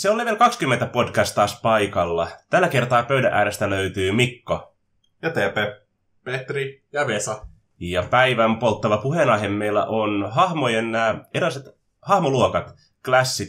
Se on Level 20 podcast taas paikalla. Tällä kertaa pöydän äärestä löytyy Mikko. Ja TP. Petri. Ja Vesa. Ja päivän polttava puheenaihe meillä on hahmojen nämä eräiset hahmoluokat, klassit.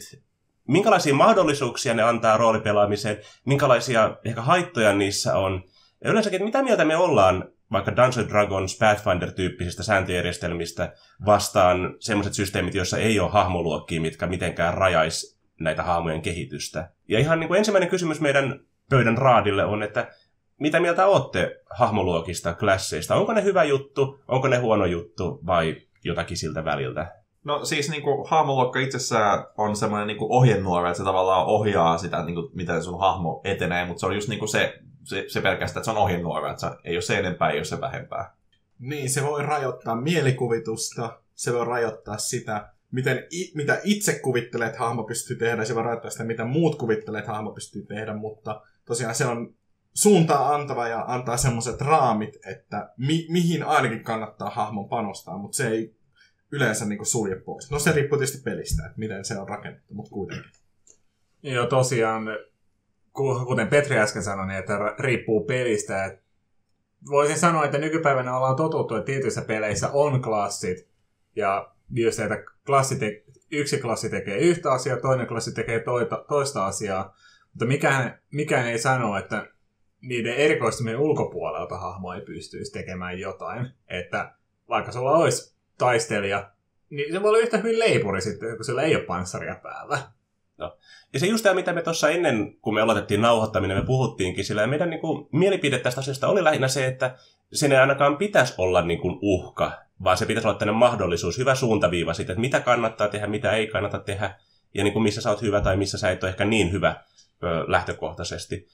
Minkälaisia mahdollisuuksia ne antaa roolipelaamiseen, minkälaisia ehkä haittoja niissä on. Ja yleensäkin, mitä mieltä me ollaan vaikka Dungeons Dragons Pathfinder-tyyppisistä sääntöjärjestelmistä vastaan semmoiset systeemit, joissa ei ole hahmoluokkia, mitkä mitenkään rajais näitä hahmojen kehitystä. Ja ihan niin kuin ensimmäinen kysymys meidän pöydän raadille on, että mitä mieltä olette hahmoluokista, klasseista? Onko ne hyvä juttu, onko ne huono juttu vai jotakin siltä väliltä? No siis niin kuin, hahmoluokka itsessään on semmoinen niin ohjenuora, että se tavallaan ohjaa sitä, niin kuin, miten sun hahmo etenee, mutta se on just niin kuin se, se, se pelkästään, että se on ohjenuora, että se ei ole se enempää, ei ole se vähempää. Niin, se voi rajoittaa mielikuvitusta, se voi rajoittaa sitä, miten, mitä itse kuvittelee, että hahmo pystyy tehdä, se voi sitä, mitä muut kuvittelee, että hahmo pystyy tehdä, mutta tosiaan se on suuntaa antava ja antaa semmoiset raamit, että mi, mihin ainakin kannattaa hahmon panostaa, mutta se ei yleensä niin sulje pois. No se riippuu tietysti pelistä, että miten se on rakennettu, mutta kuitenkin. Joo, tosiaan, kuten Petri äsken sanoi, niin että riippuu pelistä. Että voisin sanoa, että nykypäivänä ollaan totuttu, että tietyissä peleissä on klassit, ja just että klassi te- yksi klassi tekee yhtä asiaa, toinen klassi tekee toita, toista asiaa, mutta mikään, mikään ei sano, että niiden erikoistumien ulkopuolelta hahmo ei pystyisi tekemään jotain. Että vaikka sulla olisi taistelija, niin se voi olla yhtä hyvin leipuri sitten, kun sillä ei ole panssaria päällä. No. Ja se just tämä, mitä me tuossa ennen, kun me aloitettiin nauhoittaminen, me puhuttiinkin sillä, ja meidän niin kuin, mielipide tästä asiasta oli lähinnä se, että sen ei ainakaan pitäisi olla niin kuin, uhka, vaan se pitäisi olla tämmöinen mahdollisuus, hyvä suuntaviiva siitä, että mitä kannattaa tehdä, mitä ei kannata tehdä, ja niin kuin, missä sä oot hyvä tai missä sä et ole ehkä niin hyvä ö, lähtökohtaisesti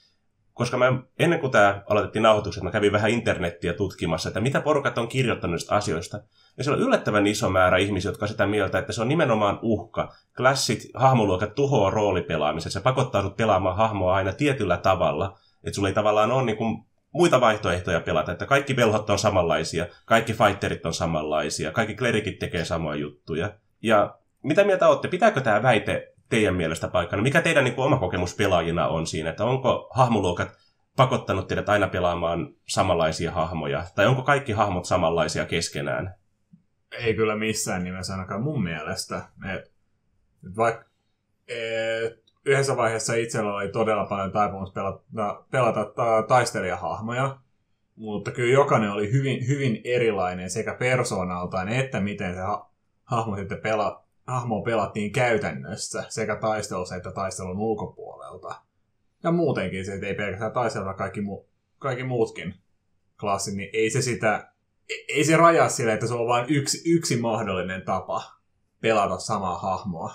koska mä, ennen kuin tämä aloitettiin nauhoitukset, mä kävin vähän internettiä tutkimassa, että mitä porukat on kirjoittanut näistä asioista. Ja siellä on yllättävän iso määrä ihmisiä, jotka on sitä mieltä, että se on nimenomaan uhka. Klassit, hahmoluokat tuhoaa roolipelaamisen. Se pakottaa sut pelaamaan hahmoa aina tietyllä tavalla. Että sulla ei tavallaan ole niin kuin muita vaihtoehtoja pelata. Että kaikki velhot on samanlaisia, kaikki fighterit on samanlaisia, kaikki klerikit tekee samoja juttuja. Ja mitä mieltä olette? Pitääkö tämä väite teidän mielestä paikkana? Mikä teidän niin kuin, oma kokemus pelaajina on siinä, että onko hahmoluokat pakottanut teidät aina pelaamaan samanlaisia hahmoja? Tai onko kaikki hahmot samanlaisia keskenään? Ei kyllä missään nimessä ainakaan mun mielestä. Et, vaikka et, yhdessä vaiheessa itsellä oli todella paljon taipumus pelata, pelata ta, taistelijahahmoja, mutta kyllä jokainen oli hyvin, hyvin erilainen sekä persoonaltaan että miten se ha, hahmo sitten pela, hahmoa pelattiin käytännössä sekä taistelussa että taistelun ulkopuolelta. Ja muutenkin se, ei pelkästään taistella kaikki, mu- kaikki muutkin klassit, niin ei se sitä, ei se rajaa sille, että se on vain yksi, yksi mahdollinen tapa pelata samaa hahmoa.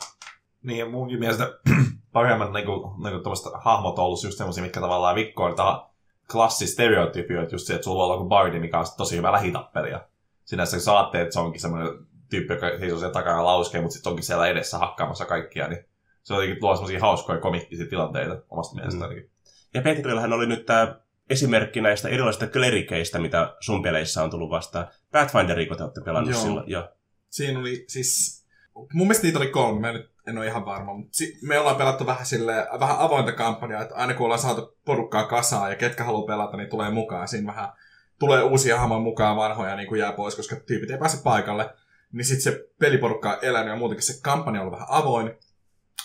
Niin, ja munkin mielestä paremmat niinku, niinku hahmot on ollut just semmoisia, mitkä tavallaan vikkoo niitä klassistereotypioita, just se, että sulla on joku bardi, mikä on tosi hyvä lähitappelija. Sinänsä sä ajattelet, että se onkin semmoinen tyyppi, joka seisoo siellä takana lauskee, mutta sitten onkin siellä edessä hakkaamassa kaikkia, niin se on jotenkin tuo semmoisia hauskoja komikkisia tilanteita omasta mielestäni. Mm. Ja Petrillähän oli nyt tämä esimerkki näistä erilaisista klerikeistä, mitä sun peleissä on tullut vastaan. Pathfinderia, te olette pelannut Joo. silloin. Joo. Siinä oli siis, mun mielestä niitä oli kolme, mä nyt en ole ihan varma, mutta si- me ollaan pelattu vähän sille vähän avointa kampanjaa, että aina kun ollaan saatu porukkaa kasaan ja ketkä haluaa pelata, niin tulee mukaan. Siinä vähän tulee uusia hahmoja mukaan, vanhoja niin kuin jää pois, koska tyypit ei pääse paikalle niin sitten se peliporukka on elänyt ja muutenkin se kampanja on vähän avoin.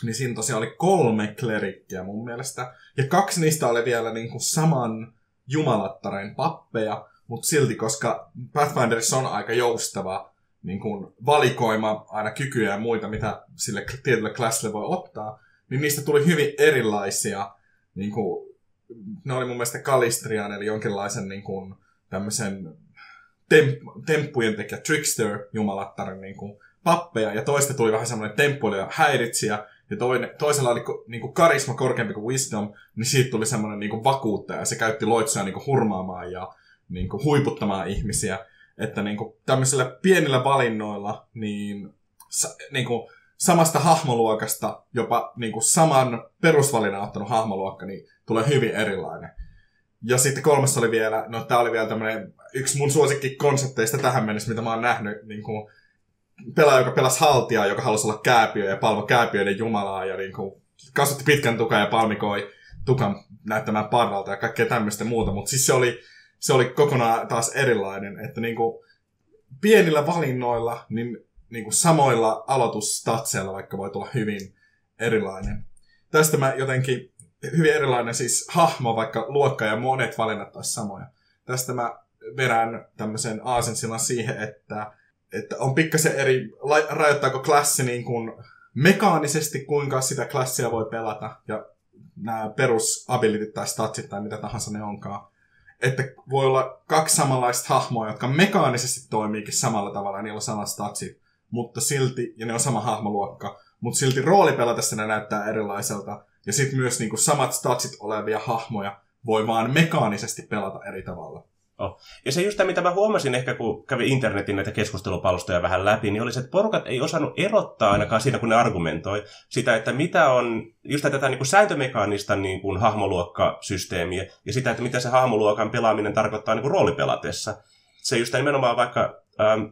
Niin siinä tosiaan oli kolme klerikkiä mun mielestä. Ja kaksi niistä oli vielä niin kuin saman jumalattaren pappeja, mutta silti, koska Pathfinderissa on aika joustava niin kuin valikoima aina kykyjä ja muita, mitä sille tietylle klassille voi ottaa, niin niistä tuli hyvin erilaisia. Niin kuin, ne oli mun mielestä Kalistrian, eli jonkinlaisen niin kuin, tämmöisen temp- temppujen tekijä, trickster, jumalattaren niin kuin, pappeja, ja toista tuli vähän semmoinen temppuilija häiritsijä, ja toinen, toisella oli niin kuin karisma korkeampi kuin wisdom, niin siitä tuli semmoinen niin kuin vakuuttaja, ja se käytti loitsuja niin kuin hurmaamaan ja niin kuin huiputtamaan ihmisiä. Että niin kuin tämmöisillä pienillä valinnoilla, niin, sa, niin kuin samasta hahmoluokasta jopa niin kuin saman perusvalinnan ottanut hahmoluokka, niin tulee hyvin erilainen. Ja sitten kolmas oli vielä, no tää oli vielä tämmönen yksi mun suosikki konsepteista tähän mennessä, mitä mä oon nähnyt, niin kuin pelaaja, joka pelasi haltiaa, joka halusi olla kääpiö ja palvo kääpiöiden jumalaa ja niin kuin, kasvatti pitkän tukan ja palmikoi tukan näyttämään parralta ja kaikkea tämmöistä muuta, mutta siis se oli, se oli kokonaan taas erilainen, että niinku pienillä valinnoilla, niin niinku samoilla aloitustatseilla vaikka voi tulla hyvin erilainen. Tästä mä jotenkin, hyvin erilainen siis hahmo, vaikka luokka ja monet valinnat taas samoja. Tästä mä vedän tämmöisen aasensillan siihen, että, että on pikkasen eri, rajoittaako klassi niin kuin mekaanisesti, kuinka sitä klassia voi pelata, ja nämä perusabilityt tai statsit tai mitä tahansa ne onkaan. Että voi olla kaksi samanlaista hahmoa, jotka mekaanisesti toimiikin samalla tavalla, niillä on samat statsit, mutta silti, ja ne on sama hahmoluokka, mutta silti roolipelatessa ne näyttää erilaiselta, ja sitten myös niinku samat statsit olevia hahmoja voi vaan mekaanisesti pelata eri tavalla. Ja se just tämä, mitä mä huomasin ehkä, kun kävi internetin näitä keskustelupalstoja vähän läpi, niin oli se, että porukat ei osannut erottaa ainakaan siinä, kun ne argumentoi sitä, että mitä on just tätä niin kuin sääntömekaanista niin kuin hahmoluokkasysteemiä ja sitä, että mitä se hahmoluokan pelaaminen tarkoittaa niin kuin roolipelatessa. Se just nimenomaan vaikka ähm,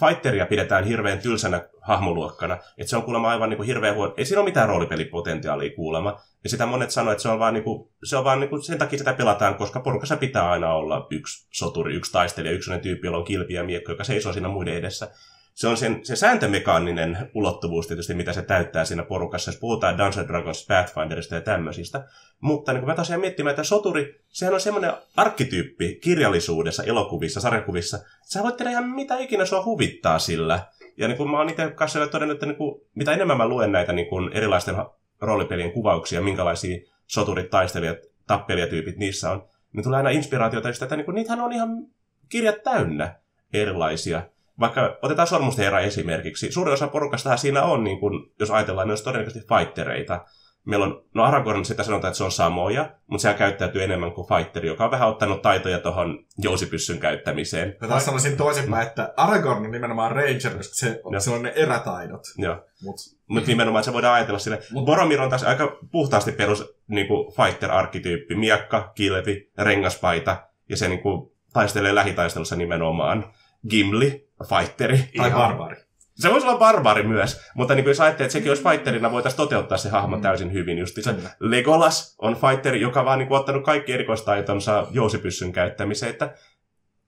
Fighteria pidetään hirveän tylsänä hahmoluokkana, että se on kuulemma aivan niin kuin hirveän huono. Ei siinä ole mitään roolipelipotentiaalia kuulemma. Ja sitä monet sanoo, että se on vaan, niin kuin, se on vaan niin kuin, sen takia sitä pelataan, koska porukassa pitää aina olla yksi soturi, yksi taistelija, yksi tyyppi, jolla on kilpi ja miekko, joka seisoo siinä muiden edessä. Se on sen, se sääntömekaaninen ulottuvuus tietysti, mitä se täyttää siinä porukassa, jos puhutaan Dungeons Dragons, Pathfinderista ja tämmöisistä. Mutta niin kuin mä tosiaan miettimään, että soturi, sehän on semmoinen arkkityyppi kirjallisuudessa, elokuvissa, sarjakuvissa. Sä voit tehdä ihan mitä ikinä sua huvittaa sillä. Ja niin kuin mä oon itse kanssa todennut, että niin kuin, mitä enemmän mä luen näitä niin kuin erilaisten roolipelien kuvauksia, minkälaisia soturit, taistelijat, tappelijatyypit niissä on, niin tulee aina inspiraatiota että niin kuin, niitähän on ihan kirjat täynnä erilaisia. Vaikka otetaan Sormusten herra esimerkiksi. Suurin osa porukastahan siinä on, niin kuin, jos ajatellaan, myös todennäköisesti fightereita. Meillä on, no Aragorn sitä sanotaan, että se on samoja, mutta sehän käyttäytyy enemmän kuin fighteri, joka on vähän ottanut taitoja tuohon jousipyssyn käyttämiseen. Mä taas sanoisin toisinpäin, että Aragorn on nimenomaan Ranger, koska se, Joo. se on ne erätaidot. Joo. Mut, Mutta nimenomaan se voidaan ajatella sille. Mut- Boromir on taas aika puhtaasti perus niin kuin fighter-arkkityyppi. Miakka, kilpi, rengaspaita ja se niin kuin, taistelee lähitaistelussa nimenomaan. Gimli, fighteri. tai Ihan. barbari. Se voisi olla barbaari myös, mutta niin kuin jos ajattelee, että sekin olisi fighterina, voitaisiin toteuttaa se hahmo Mm. täysin hyvin. Just se Kyllä. Legolas on fighteri, joka vaan niin kuin, ottanut kaikki erikoistaitonsa jousipyssyn käyttämiseen. Että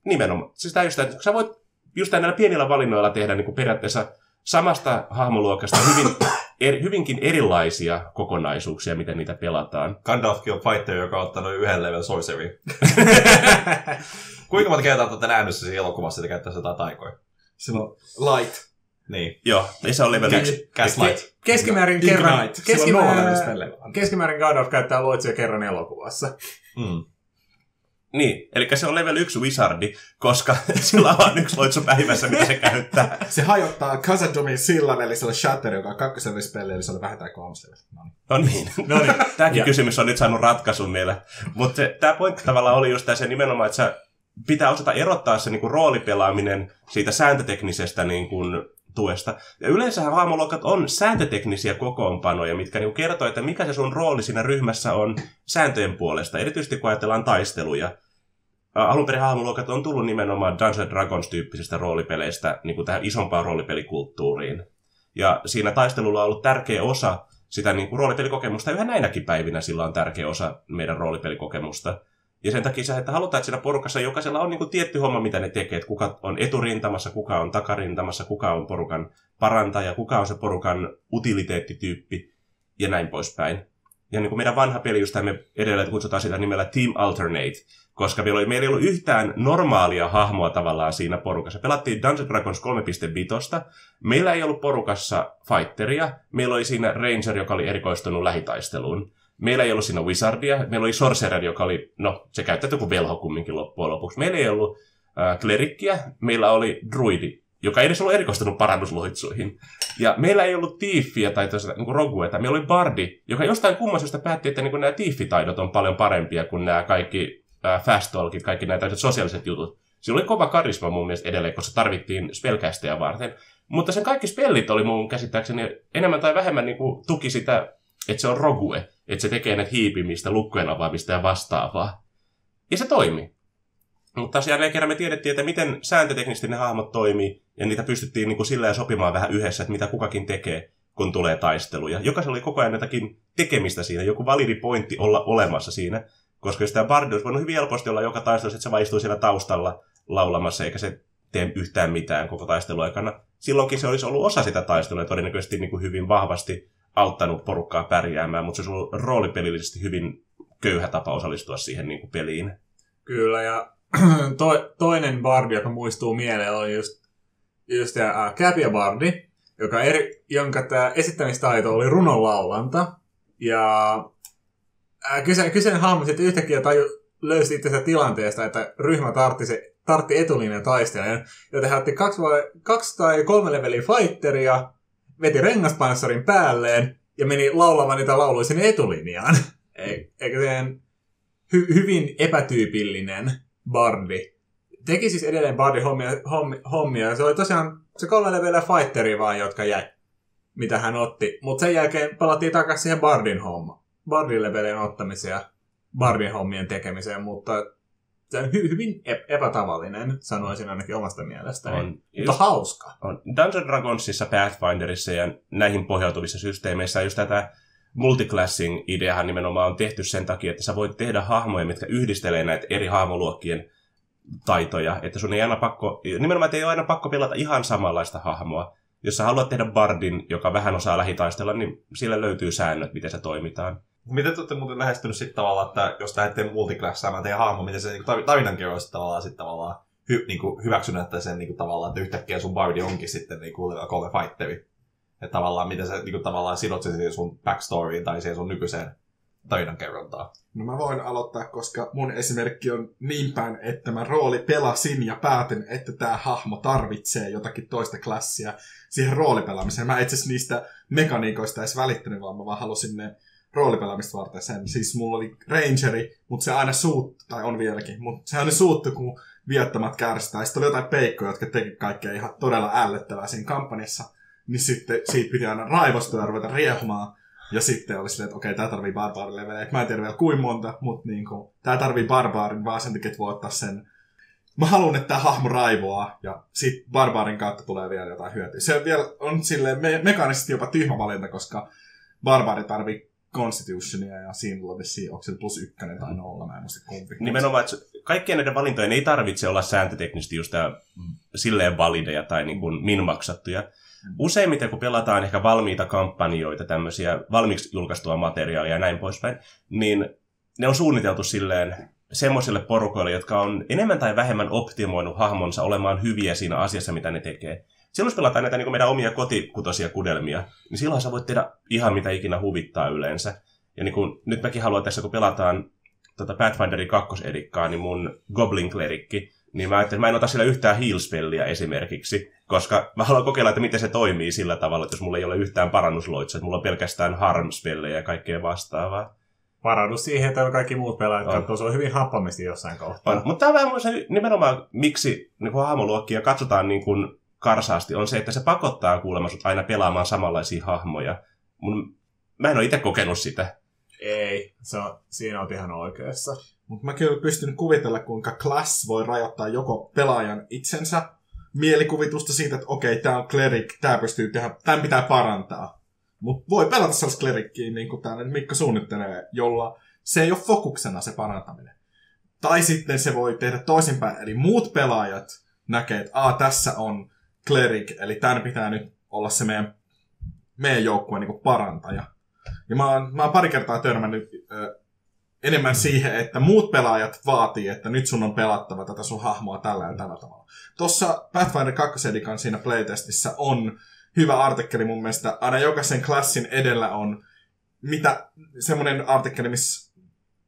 nimenomaan, siis tämä just, että sä voit just näillä pienillä valinnoilla tehdä niin kuin periaatteessa samasta hahmoluokasta hyvin, er, hyvinkin erilaisia kokonaisuuksia, miten niitä pelataan. Gandalfkin on fighter, joka on ottanut yhden level sorcery. Kuinka monta kertaa olette nähnyt se siinä elokuvassa, että käyttää jotain taikoja? Sillä on light. Niin. Joo, ja se on level 1. Gaslight. Keskimäärin kerran, keskimäärin, keskimäärin Gandalf käyttää luotsia kerran elokuvassa. Mm. Niin, eli se on level 1 wizardi, koska sillä on vain yksi loitsu päivässä, mitä se käyttää. Se hajottaa Kazadumin sillan, eli se on Shatter, joka on kakkosen spelli, eli se on vähintään kolmas level. No niin. No niin. No niin. Tämäkin kysymys on nyt saanut ratkaisun meillä. Mutta tämä pointti tavallaan oli just tässä nimenomaan, että sä pitää osata erottaa se niinku roolipelaaminen siitä sääntöteknisestä niinku tuesta. Ja yleensähän hahmoluokat on sääntöteknisiä kokoonpanoja, mitkä niinku kertoo, että mikä se sun rooli siinä ryhmässä on sääntöjen puolesta, erityisesti kun ajatellaan taisteluja. Alun perin hahmoluokat on tullut nimenomaan Dungeons Dragons-tyyppisistä roolipeleistä niin kuin tähän isompaan roolipelikulttuuriin. Ja siinä taistelulla on ollut tärkeä osa sitä niin kuin roolipelikokemusta. Yhä näinäkin päivinä sillä on tärkeä osa meidän roolipelikokemusta. Ja sen takia se, että halutaan, että siinä porukassa jokaisella on niin kuin tietty homma, mitä ne tekee. Että kuka on eturintamassa, kuka on takarintamassa, kuka on porukan parantaja, kuka on se porukan utiliteettityyppi ja näin poispäin. Ja niin kuin meidän vanha peli, josta me edelleen kutsutaan sitä nimellä Team Alternate, koska meillä, oli, meillä ei ollut yhtään normaalia hahmoa tavallaan siinä porukassa. Pelattiin Dungeons Dragons 3.5. Meillä ei ollut porukassa fighteria. Meillä oli siinä Ranger, joka oli erikoistunut lähitaisteluun. Meillä ei ollut siinä Wizardia. Meillä oli Sorcerer, joka oli, no se käyttäytyi kuin velho kumminkin loppujen lopuksi. Meillä ei ollut äh, klerikkiä. Meillä oli druidi, joka ei edes ollut erikoistunut parannusloitsuihin. Ja meillä ei ollut tiiffiä tai tosiaan niin rogueta. Meillä oli bardi, joka jostain kumman syystä päätti, että niin nämä tiiffitaidot on paljon parempia kuin nämä kaikki äh, fast talkit, kaikki nämä sosiaaliset jutut. Sillä oli kova karisma mun mielestä edelleen, koska tarvittiin spellcasteja varten. Mutta sen kaikki spellit oli mun käsittääkseni enemmän tai vähemmän niin kuin tuki sitä, että se on rogue, että se tekee näitä hiipimistä, lukkojen avaamista ja vastaavaa. Ja se toimi. Mutta taas jälleen kerran me tiedettiin, että miten sääntöteknisesti ne hahmot toimii, ja niitä pystyttiin niin kuin sillä sopimaan vähän yhdessä, että mitä kukakin tekee. kun tulee taisteluja. Jokaisella oli koko ajan jotakin tekemistä siinä, joku validi pointti olla olemassa siinä. Koska jos tämä bardi olisi voinut hyvin helposti olla joka taistelussa, että se vaan istuu siellä taustalla laulamassa, eikä se tee yhtään mitään koko taisteluaikana. Silloinkin se olisi ollut osa sitä taistelua ja todennäköisesti niin kuin hyvin vahvasti auttanut porukkaa pärjäämään, mutta se olisi ollut roolipelillisesti hyvin köyhä tapa osallistua siihen niin kuin peliin. Kyllä, ja to, toinen bardi, joka muistuu mieleen, oli just, just tämä Käpiä bardi, joka eri, jonka tämä esittämistaito oli runonlaulanta. Ja äh, kyse, kyseinen hahmo sitten yhtäkkiä taju, löysi itsensä tilanteesta, että ryhmä tartti, se, tartti etulinjan taistelijan, joten hän otti kaksi, vai, kaksi tai kolme leveliä fighteria, veti rengaspanssarin päälleen ja meni laulamaan niitä lauluja sinne etulinjaan. Eikä sen hy- hyvin epätyypillinen bardi. Teki siis edelleen bardin hommia, hommia, hommia. Se oli tosiaan se kolme levelä fighteri vaan, jotka jäi, mitä hän otti. Mutta sen jälkeen palattiin takaisin siihen bardin homma. Bardin levelien ottamiseen ja bardin hommien tekemiseen, mutta se on hy- hyvin ep- epätavallinen, sanoisin ainakin omasta mielestäni. On, Mutta just, hauska. on Dungeon Dragonsissa, Pathfinderissa ja näihin pohjautuvissa systeemeissä just tätä multiclassing ideahan nimenomaan on tehty sen takia, että sä voit tehdä hahmoja, mitkä yhdistelee näitä eri hahmoluokkien taitoja. Että sun ei aina pakko, nimenomaan että ei ole aina pakko pelata ihan samanlaista hahmoa. Jos sä haluat tehdä bardin, joka vähän osaa lähitaistella, niin sillä löytyy säännöt, miten se toimitaan. Miten te olette muuten lähestynyt sitten tavallaan, että jos lähdette multiklassaamaan teidän hahmo, miten se niinku tarinankerroista tavallaan sitten tavallaan hy, niinku, hyväksynyt, että sen niinku, tavallaan, että yhtäkkiä sun bardi onkin sitten niinku, kolme fighteri. Että tavallaan miten sä niinku, tavallaan sidot se siihen sun backstoryin tai siihen sun nykyiseen tarinankerrontaan. No mä voin aloittaa, koska mun esimerkki on niin päin, että mä rooli pelasin ja päätin, että tämä hahmo tarvitsee jotakin toista klassia siihen roolipelaamiseen. Mä itse niistä mekaniikoista edes välittänyt, vaan mä vaan halusin ne roolipelaamista varten sen. Siis mulla oli rangeri, mutta se aina suuttu, tai on vieläkin, mutta se aina suuttu, kun viattomat kärsitään. Sitten oli jotain peikkoja, jotka teki kaikkea ihan todella ällöttävää siinä kampanjassa. Niin sitten siitä piti aina raivostua ja ruveta riehumaan. Ja sitten oli silleen, että okei, tää tarvii barbaarilevelejä. Mä en tiedä vielä kuin monta, mutta niinku, tää tarvii barbaarin vaan sen takia, että voi ottaa sen mä haluan, että tämä hahmo raivoaa, ja sit barbaarin kautta tulee vielä jotain hyötyä. Se vielä on silleen me- mekaanisesti jopa tyhmä valinta, koska barbaari tarvii Constitutionia ja siinä on vissiin, onko se plus ykkönen tai nolla, mä en muista kumpi. Nimenomaan, että kaikkien näiden valintojen ei tarvitse olla sääntöteknisesti just tää silleen valideja tai niin kuin minmaksattuja. Useimmiten, kun pelataan ehkä valmiita kampanjoita, tämmöisiä valmiiksi julkaistua materiaalia ja näin poispäin, niin ne on suunniteltu silleen semmoisille porukoille, jotka on enemmän tai vähemmän optimoinut hahmonsa olemaan hyviä siinä asiassa, mitä ne tekee. Silloin jos pelataan näitä niin meidän omia kotikutosia kudelmia, niin silloin sä voit tehdä ihan mitä ikinä huvittaa yleensä. Ja niin kun, nyt mäkin haluan tässä, kun pelataan tota Pathfinderin kakkosedikkaa, niin mun Goblin Clerikki, niin mä ajattelin, että mä en ota sillä yhtään heal-spelliä esimerkiksi, koska mä haluan kokeilla, että miten se toimii sillä tavalla, että jos mulla ei ole yhtään parannusloitsa, että mulla on pelkästään harm-spellejä ja kaikkea vastaavaa. Varaudu siihen, että kaikki muut pelaajat On. katsoo sua hyvin happamasti jossain kohtaa. On. Mutta tämä on vähän se, nimenomaan, miksi niin kuin hahmoluokkia katsotaan niin kuin karsaasti, on se, että se pakottaa kuulemma sut aina pelaamaan samanlaisia hahmoja. Mun, mä en ole itse kokenut sitä. Ei, se on, siinä on ihan oikeassa. Mutta mä kyllä pystyn kuvitella, kuinka class voi rajoittaa joko pelaajan itsensä mielikuvitusta siitä, että okei, tämä on cleric, tämä pystyy tehdä, tämän pitää parantaa. Mutta voi pelata sellaista clerickiä, niin kuin nyt Mikko suunnittelee, jolla se ei ole fokuksena se parantaminen. Tai sitten se voi tehdä toisinpäin, eli muut pelaajat näkee, että Aa, tässä on cleric, eli tämän pitää nyt olla se meidän, meidän joukkueen niin parantaja. Ja mä oon, mä oon pari kertaa törmännyt ö, enemmän siihen, että muut pelaajat vaatii, että nyt sun on pelattava tätä sun hahmoa tällä ja tällä tavalla. Tuossa Pathfinder 2 edikan siinä playtestissä on hyvä artikkeli mun mielestä. Aina jokaisen klassin edellä on mitä, semmoinen artikkeli, missä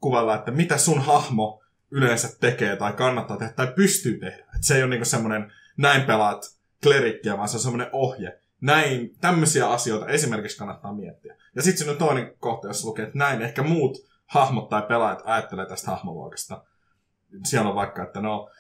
kuvaillaan, että mitä sun hahmo yleensä tekee tai kannattaa tehdä tai pystyy tehdä. Et se ei ole niinku semmoinen näin pelaat klerikkiä, vaan se on semmoinen ohje. Näin, tämmöisiä asioita esimerkiksi kannattaa miettiä. Ja sitten siinä on toinen kohta, jossa lukee, että näin ehkä muut hahmot tai pelaajat ajattelee tästä hahmoluokasta. Siellä on vaikka, että no,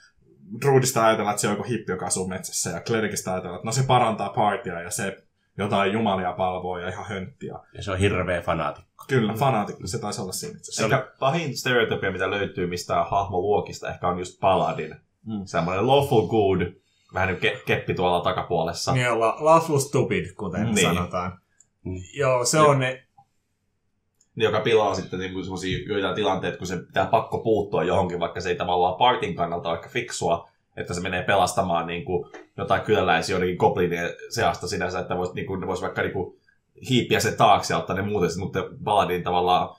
Druidista ajatellaan, että se on joku hippi, joka asuu metsässä, ja Klerikistä ajatellaan, että no se parantaa partia, ja se jotain jumalia palvoo ja ihan hönttiä. Ja se on hirveä fanaatikko. Kyllä, fanaatikko, se taisi olla siinä itse asiassa. Ehkä pahin stereotypia, mitä löytyy mistä hahmoluokista, ehkä on just Paladin. Mm. Semmoinen lawful good, vähän niin ke- keppi tuolla takapuolessa. Niin olla lawful stupid, kuten Niin. sanotaan. Joo, se on ne... Niin, joka pilaa sitten niin semmoisia joitain tilanteita, kun se pitää pakko puuttua johonkin, vaikka se ei tavallaan partin kannalta ole ehkä fiksua, että se menee pelastamaan niin kuin, jotain kyläläisiä joidenkin goblinien seasta sinänsä, että vois, niin kuin, ne vois vaikka niin kuin, hiipiä se taakse ja ottaa ne muuten, mutta Baladin tavallaan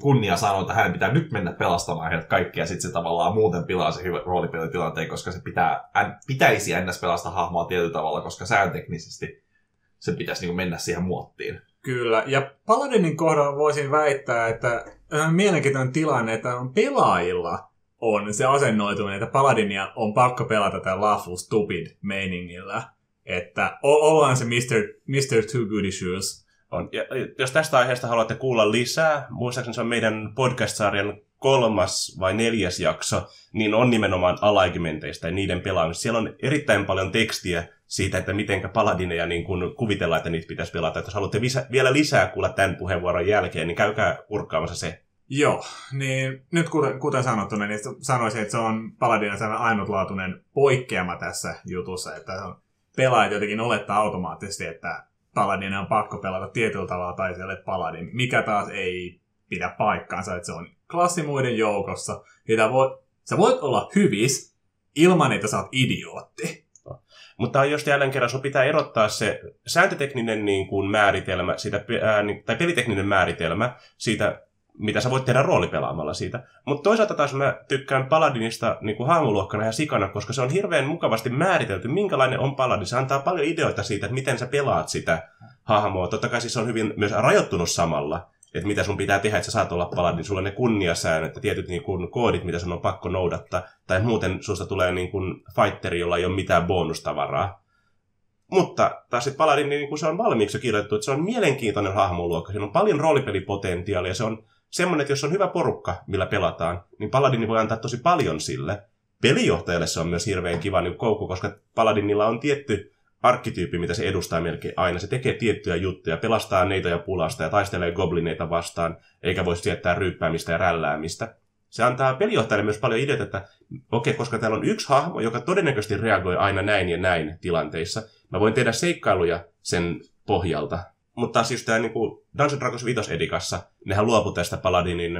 kunnia sanoo, että hän pitää nyt mennä pelastamaan heidät kaikki, ja sitten se tavallaan muuten pilaa se hyvä roolipelitilanteen, koska se pitää, hän pitäisi ennäs pelastaa hahmoa tietyllä tavalla, koska säänteknisesti se pitäisi niin kuin mennä siihen muottiin. Kyllä, ja Paladinin kohdalla voisin väittää, että on mielenkiintoinen tilanne, että on pelaajilla on se asennoituminen, että Paladinia on pakko pelata tätä Lawful Stupid meiningillä. Että ollaan se Mr. Mr. Too Goody Shoes. On. Ja jos tästä aiheesta haluatte kuulla lisää, muistaakseni se on meidän podcast-sarjan kolmas vai neljäs jakso, niin on nimenomaan alaikimenteistä ja niiden pelaamista. Siellä on erittäin paljon tekstiä siitä, että miten paladineja niin kun kuvitellaan, että niitä pitäisi pelata. Että jos haluatte visä, vielä lisää kuulla tämän puheenvuoron jälkeen, niin käykää kurkkaamassa se. Joo, niin nyt kuten, kuten sanottu, niin sanoisin, että se on Paladinin sellainen ainutlaatuinen poikkeama tässä jutussa, että pelaajat jotenkin olettaa automaattisesti, että Paladin on pakko pelata tietyllä tavalla tai siellä Paladin, mikä taas ei pidä paikkaansa, että se on klassimuiden joukossa. Mitä voit, sä voit olla hyvis ilman, että sä oot idiootti. Mutta jos jälleen kerran sun pitää erottaa se sääntötekninen niin kuin määritelmä, siitä, ää, tai pelitekninen määritelmä siitä mitä sä voit tehdä roolipelaamalla siitä. Mutta toisaalta taas mä tykkään Paladinista niin kuin hahmoluokkana ja sikana, koska se on hirveän mukavasti määritelty, minkälainen on Paladin. Se antaa paljon ideoita siitä, että miten sä pelaat sitä hahmoa. Totta kai siis on hyvin myös rajoittunut samalla, että mitä sun pitää tehdä, että sä saat olla Paladin. Sulla on ne kunniasäännöt ja tietyt niin kuin, koodit, mitä sun on pakko noudattaa. Tai muuten susta tulee niin kuin, fighteri, jolla ei ole mitään bonustavaraa. Mutta taas sitten Paladin, niin kuin se on valmiiksi jo kirjoitettu, että se on mielenkiintoinen hahmoluokka. Siinä on paljon roolipelipotentiaalia. Se on semmoinen, että jos on hyvä porukka, millä pelataan, niin Paladini voi antaa tosi paljon sille. Pelijohtajalle se on myös hirveän kiva niin koukku, koska Paladinilla on tietty arkkityyppi, mitä se edustaa melkein aina. Se tekee tiettyjä juttuja, pelastaa neitä ja pulasta ja taistelee goblineita vastaan, eikä voi siettää ryyppäämistä ja rälläämistä. Se antaa pelijohtajalle myös paljon ideoita, että okei, okay, koska täällä on yksi hahmo, joka todennäköisesti reagoi aina näin ja näin tilanteissa, mä voin tehdä seikkailuja sen pohjalta. Mutta just tämä niin Dungeons Dragons 5 edikassa, nehän luopu tästä Paladinin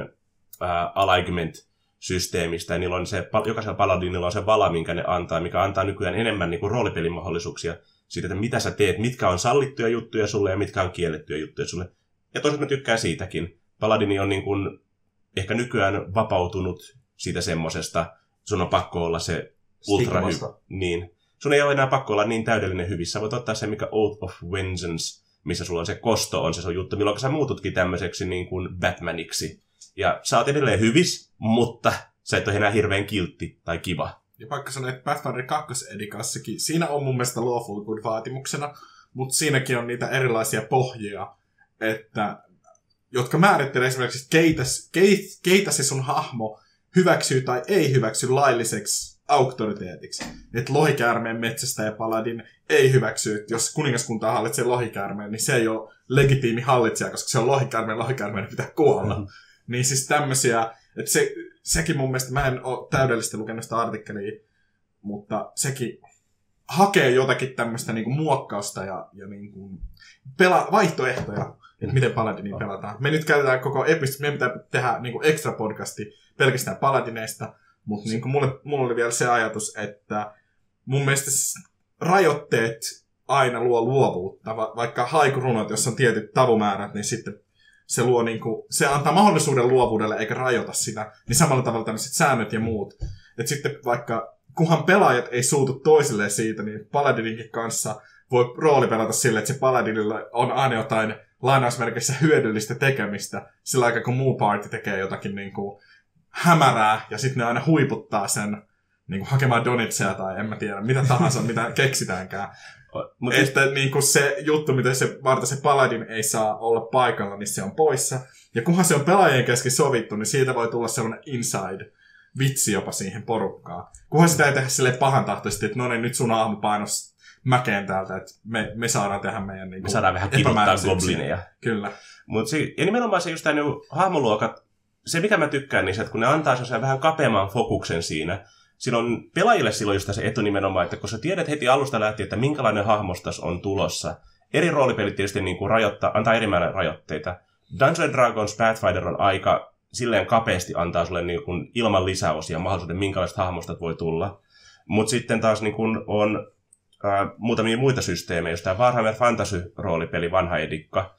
ää, alignment-systeemistä, ja niillä on se, jokaisella Paladinilla on se vala, minkä ne antaa, mikä antaa nykyään enemmän niin kuin roolipelimahdollisuuksia siitä, että mitä sä teet, mitkä on sallittuja juttuja sulle ja mitkä on kiellettyjä juttuja sulle. Ja toisaalta mä tykkään siitäkin. Paladini on niin kuin ehkä nykyään vapautunut siitä semmosesta, sun on pakko olla se ultra hy- niin. Sun ei ole enää pakko olla niin täydellinen hyvissä. Voit ottaa se, mikä Oath of Vengeance missä sulla on se kosto, on se sun juttu, milloin sä muututkin tämmöiseksi niin kuin Batmaniksi. Ja sä oot edelleen hyvis, mutta sä et ole enää hirveän kiltti tai kiva. Ja vaikka sanoit, että Pathfinder 2 edikassakin, siinä on mun mielestä lawful good vaatimuksena, mutta siinäkin on niitä erilaisia pohjia, että, jotka määrittelee esimerkiksi, keitä, keitä, se sun hahmo hyväksyy tai ei hyväksy lailliseksi auktoriteetiksi. Että lohikäärmeen metsästä ja paladin ei hyväksy, että jos kuningaskunta hallitsee lohikäärmeen, niin se ei ole legitiimi hallitsija, koska se on lohikäärmeen, lohikäärmeen pitää kuolla. Mm. Niin siis tämmöisiä, että se, sekin mun mielestä, mä en ole täydellisesti lukenut sitä artikkelia, mutta sekin hakee jotakin tämmöistä niinku muokkausta ja, ja niinku pela, vaihtoehtoja, että miten Paladinia pelataan. Me nyt käytetään koko epistodia, meidän pitää tehdä niinku extra podcasti pelkästään Paladineista, mutta niin mulle, mulle oli vielä se ajatus, että mun mielestä rajoitteet aina luo luovuutta, Va- vaikka haikurunot, jos on tietyt tavumäärät, niin sitten se, luo niin kuin, se antaa mahdollisuuden luovuudelle eikä rajoita sitä, niin samalla tavalla tämmöiset säännöt ja muut. Että sitten vaikka, kunhan pelaajat ei suutu toisilleen siitä, niin Paladinkin kanssa voi rooli pelata sille, että se Paladinilla on aina jotain lainausmerkeissä hyödyllistä tekemistä, sillä aikaa kun muu party tekee jotakin niin kuin, hämärää, ja sitten ne aina huiputtaa sen niin kuin hakemaan donitseja tai en mä tiedä, mitä tahansa, mitä keksitäänkään. Mut että siis... niin kuin se juttu, miten se Varta se paladin ei saa olla paikalla, niin se on poissa. Ja kunhan se on pelaajien kesken sovittu, niin siitä voi tulla sellainen inside vitsi jopa siihen porukkaan. Kunhan sitä ei tehdä sille pahan tahtoisesti, että no niin, nyt sun aamu painos mäkeen täältä, että me, me saadaan tehdä meidän niin Me saadaan vähän kiduttaa goblineja. Kyllä. Mut se, ja nimenomaan se just tämä niin hahmoluokat se, mikä mä tykkään niissä, että kun ne antaa sen vähän kapeamman fokuksen siinä, silloin pelaajille silloin just se etu nimenomaan, että kun sä tiedät heti alusta lähtien, että minkälainen hahmostas on tulossa, eri roolipelit tietysti niin kuin rajoittaa, antaa eri määrän rajoitteita. Dungeons and Dragons Pathfinder on aika silleen kapeasti antaa sulle niin kuin ilman lisäosia mahdollisuuden, minkälaista hahmosta voi tulla. Mutta sitten taas niin kuin on äh, muutamia muita systeemejä, jos tämä Warhammer Fantasy-roolipeli, vanha edikka,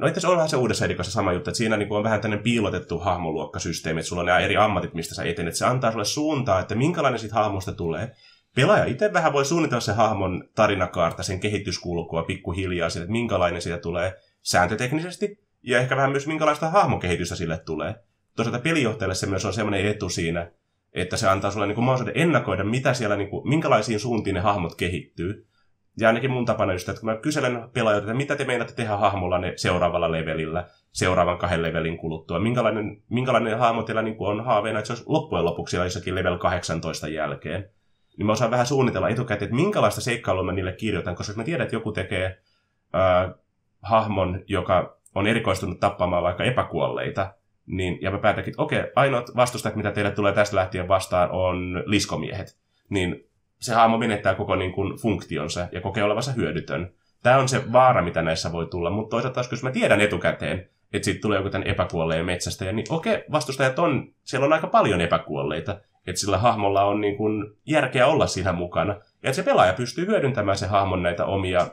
No itse asiassa onhan se uudessa edikassa sama juttu, että siinä niin on vähän tämmöinen piilotettu hahmoluokkasysteemi, että sulla on nämä eri ammatit, mistä sä etenet. Se antaa sulle suuntaa, että minkälainen siitä hahmosta tulee. Pelaaja itse vähän voi suunnitella se hahmon tarinakaarta, sen kehityskulkua pikkuhiljaa, että minkälainen siitä tulee sääntöteknisesti, ja ehkä vähän myös minkälaista hahmokehitystä sille tulee. Toisaalta pelijohtajalle se myös on semmoinen etu siinä, että se antaa sulle niin mahdollisuuden ennakoida, mitä siellä, niin kuin, minkälaisiin suuntiin ne hahmot kehittyy. Ja ainakin mun tapana just, että kun mä kyselen pelaajilta, että mitä te meinaatte tehdä hahmolla ne seuraavalla levelillä, seuraavan kahden levelin kuluttua, minkälainen, minkälainen hahmo teillä niin on haaveena, että se olisi loppujen lopuksi jossakin level 18 jälkeen. Niin mä osaan vähän suunnitella etukäteen, että minkälaista seikkailua mä niille kirjoitan, koska mä tiedän, että joku tekee äh, hahmon, joka on erikoistunut tappamaan vaikka epäkuolleita, niin, ja mä päätänkin, että okei, ainoat vastustajat, mitä teille tulee tästä lähtien vastaan, on liskomiehet. Niin se hahmo menettää koko niin kuin, funktionsa ja kokee olevansa hyödytön. Tämä on se vaara, mitä näissä voi tulla, mutta toisaalta jos mä tiedän etukäteen, että siitä tulee joku tämän epäkuolleen metsästä, niin okei, vastustajat on, siellä on aika paljon epäkuolleita, että sillä hahmolla on niin kuin, järkeä olla siinä mukana, ja että se pelaaja pystyy hyödyntämään se hahmon näitä omia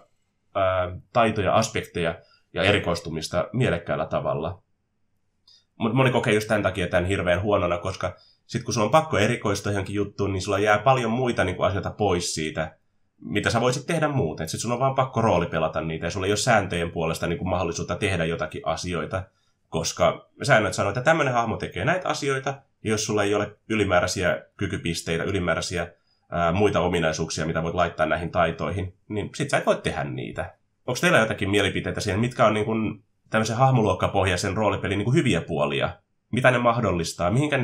ää, taitoja, aspekteja ja erikoistumista mielekkäällä tavalla. Mutta moni kokee just tämän takia tämän hirveän huonona, koska sitten kun sulla on pakko erikoistua johonkin juttuun, niin sulla jää paljon muita niin kuin, asioita pois siitä, mitä sä voisit tehdä muuten. Sitten sun on vaan pakko roolipelata niitä ja sulla ei ole sääntöjen puolesta niin kuin, mahdollisuutta tehdä jotakin asioita, koska säännöt sanoo, että tämmöinen hahmo tekee näitä asioita, ja jos sulla ei ole ylimääräisiä kykypisteitä, ylimääräisiä ää, muita ominaisuuksia, mitä voit laittaa näihin taitoihin, niin sit sä et voi tehdä niitä. Onko teillä jotakin mielipiteitä siihen, mitkä on niin kuin, tämmöisen hahmoluokkapohjaisen roolipelin niin kuin hyviä puolia? Mitä ne mahdollistaa? Mihinkä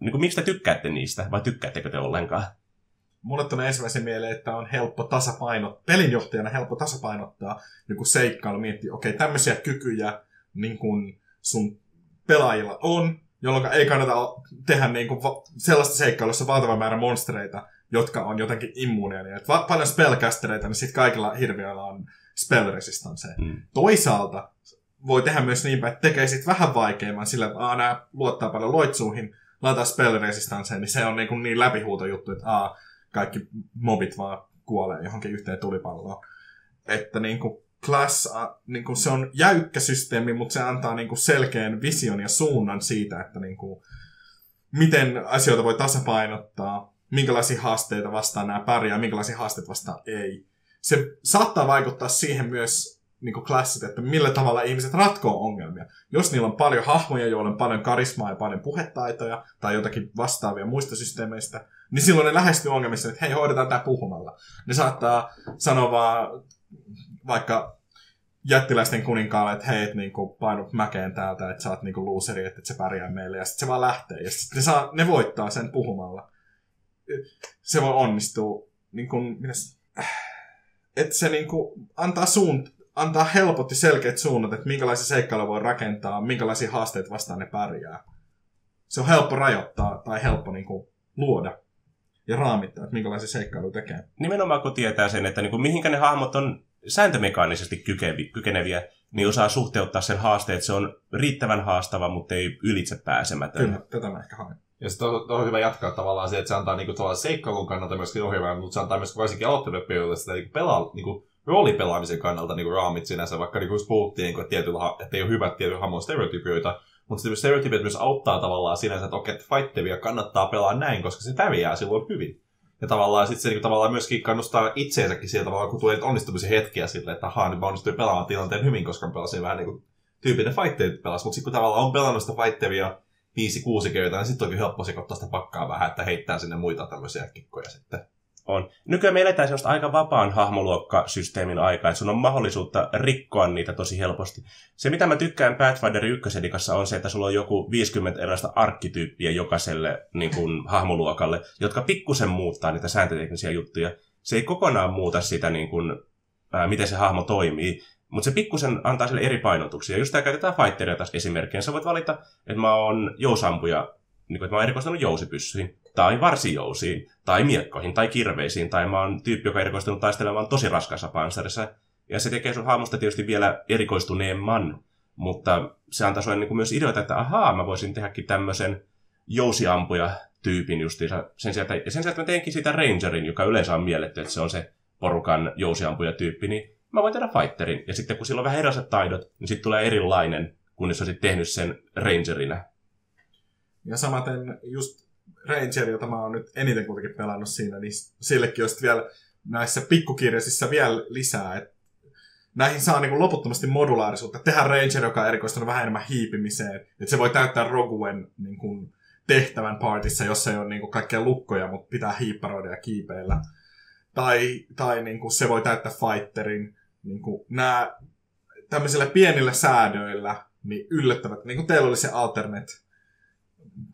niin kuin, miksi te tykkäätte niistä, vai tykkäättekö te ollenkaan? Mulle tulee ensimmäisen mieleen, että on helppo tasapainottaa, pelinjohtajana helppo tasapainottaa joku seikkailu, miettiä, okei, okay, tämmöisiä kykyjä niin kuin sun pelaajilla on, jolloin ei kannata tehdä niin kuin sellaista seikkailussa valtava määrä monstereita, jotka on jotenkin immuuneja. Niin, että paljon spellcastereita, niin sitten kaikilla hirviöillä on spell resistance. Mm. Toisaalta voi tehdä myös niin päin, että tekee sit vähän vaikeamman sillä, että nämä luottaa paljon loitsuihin, laittaa spell resistanceen, niin se on niin, kuin niin läpihuuto juttu, että aa, kaikki mobit vaan kuolee johonkin yhteen tulipalloon. Että niin kuin Class, niin kuin se on jäykkä systeemi, mutta se antaa niin kuin selkeän vision ja suunnan siitä, että niin kuin, miten asioita voi tasapainottaa, minkälaisia haasteita vastaan nämä pärjää, minkälaisia haasteita vastaan ei. Se saattaa vaikuttaa siihen myös, niin klassit, että millä tavalla ihmiset ratkoo ongelmia. Jos niillä on paljon hahmoja, joilla on paljon karismaa ja paljon puhetaitoja tai jotakin vastaavia muista systeemeistä, niin silloin ne lähestyy ongelmissa, että hei, hoidetaan tämä puhumalla. Ne saattaa sanoa vaan vaikka jättiläisten kuninkaalle, että hei, et niinku painu mäkeen täältä, että sä oot niinku looseri, että et se pärjää meille, ja sitten se vaan lähtee. Ja sitten ne, saa, ne voittaa sen puhumalla. Se voi onnistua, niin kuin, että se niinku antaa suunt, antaa helpotti selkeät suunnat, että minkälaisia seikkailuja voi rakentaa, minkälaisia haasteita vastaan ne pärjää. Se on helppo rajoittaa tai helppo niin kuin, luoda ja raamittaa, että minkälaisia seikkailuja tekee. Nimenomaan kun tietää sen, että niin kuin, mihinkä ne hahmot on sääntömekaanisesti kykeneviä, niin osaa suhteuttaa sen haasteen, että se on riittävän haastava, mutta ei ylitse pääsemätön. Kyllä, tätä mä ehkä haen. Ja sitten on, on, hyvä jatkaa tavallaan se, että se antaa niinku seikkailun kannalta myöskin ohjelmaa, mutta se antaa myös varsinkin aloittelijoille sitä niinku pelaa, niinku roolipelaamisen kannalta niin kuin raamit sinänsä, vaikka niin kuin puhuttiin, niin että, tietyllä, että ei ole hyvät tietyllä hamon stereotypioita, mutta sitten stereotypiot myös auttaa tavallaan sinänsä, että okei, että fightevia kannattaa pelaa näin, koska se pärjää silloin hyvin. Ja tavallaan sitten se niin tavallaan myöskin kannustaa itseensäkin sillä tavalla, kun tulee onnistumisen hetkiä sille, että ahaa, nyt mä onnistuin pelaamaan tilanteen hyvin, koska mä pelasin vähän niin kuin tyypillinen fightteet pelas. Mutta sitten kun tavallaan on pelannut sitä fightevia 5-6 kertaa, niin sitten onkin helppo sekoittaa sitä pakkaa vähän, että heittää sinne muita tämmöisiä kikkoja sitten on. Nykyään me eletään sellaista aika vapaan hahmoluokkasysteemin aikaa, että sun on mahdollisuutta rikkoa niitä tosi helposti. Se, mitä mä tykkään Pathfinder 1 on se, että sulla on joku 50 erilaista arkkityyppiä jokaiselle niin kuin, hahmoluokalle, jotka pikkusen muuttaa niitä sääntöteknisiä juttuja. Se ei kokonaan muuta sitä, niin kuin, ää, miten se hahmo toimii, mutta se pikkusen antaa sille eri painotuksia. Just tämä käytetään Fighteria taas esimerkkinä. Sä voit valita, että mä oon jousampuja, niin kuin, että mä oon erikoistunut jousipyssyyn tai varsijousiin, tai miekkoihin, tai kirveisiin, tai mä oon tyyppi, joka erikoistunut taistelemaan tosi raskaassa panssarissa. Ja se tekee sun hahmosta tietysti vielä erikoistuneemman, mutta se antaa sulle niin myös ideoita, että ahaa, mä voisin tehdäkin tämmöisen jousiampuja tyypin justiinsa. Sen sijaan, että, ja sen sijaan, että mä teenkin siitä Rangerin, joka yleensä on mielletty, että se on se porukan jousiampuja tyyppi, niin mä voin tehdä Fighterin. Ja sitten kun sillä on vähän erilaiset taidot, niin sitten tulee erilainen, kun jos olisit tehnyt sen Rangerina. Ja samaten just Ranger, jota mä oon nyt eniten kuitenkin pelannut siinä, niin sillekin olisi vielä näissä pikkukirjaisissa vielä lisää, että näihin saa niin kuin loputtomasti modulaarisuutta. Tehdä Ranger, joka on erikoistunut vähän enemmän hiipimiseen. Että se voi täyttää Roguen niin kuin, tehtävän partissa, jos ei ole niin kuin, kaikkea lukkoja, mutta pitää hiipparoida ja kiipeillä. Tai, tai niin kuin, se voi täyttää Fighterin. Niin kuin, nämä tämmöisillä pienillä säädöillä niin yllättävät. Niin kuin teillä oli se alternate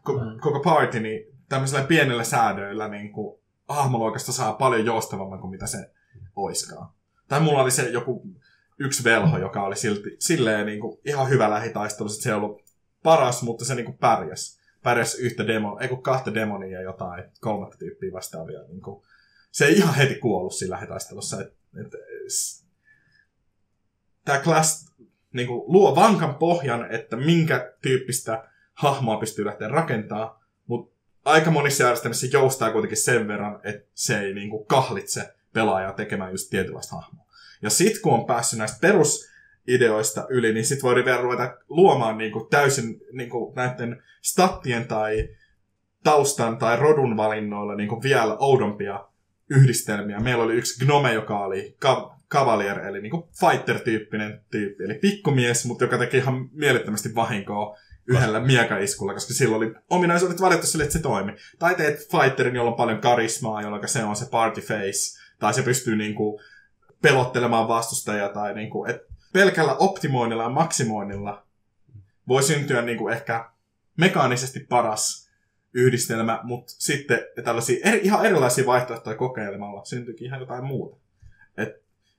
ko- koko party, niin tämmöisillä pienillä säädöillä niin kuin, hahmoluokasta saa paljon joustavamman kuin mitä se oiskaan. Tai mulla oli se joku yksi velho, joka oli silti, silleen niin kuin, ihan hyvä lähitaistelu. Se ei ollut paras, mutta se niin kuin, pärjäs. Pärjäs yhtä demo, ei kun kahta demonia jotain, kolmatta tyyppiä vastaavia. Niin kuin, se ei ihan heti kuollut siinä lähitaistelussa. Et, et, tämä class niin kuin, luo vankan pohjan, että minkä tyyppistä hahmoa pystyy lähteä rakentamaan, aika monissa järjestelmissä joustaa kuitenkin sen verran, että se ei niin kuin, kahlitse pelaajaa tekemään just tietynlaista hahmoa. Ja sit kun on päässyt näistä perusideoista yli, niin sit voi vielä ruveta luomaan niin kuin, täysin niin kuin, näiden stattien tai taustan tai rodun valinnoilla niin kuin, vielä oudompia yhdistelmiä. Meillä oli yksi gnome, joka oli ka- cavalier, eli niin kuin fighter-tyyppinen tyyppi, eli pikkumies, mutta joka teki ihan mielettömästi vahinkoa yhdellä miekaiskulla, koska sillä oli ominaisuudet valittu sille, että se toimi. Tai teet fighterin, jolla on paljon karismaa, jolloin se on se party face, tai se pystyy niin kuin, pelottelemaan vastustajaa, tai niin kuin, että pelkällä optimoinnilla ja maksimoinnilla voi syntyä niin kuin, ehkä mekaanisesti paras yhdistelmä, mutta sitten tällaisia eri, ihan erilaisia vaihtoehtoja kokeilemalla syntyykin ihan jotain muuta. Et,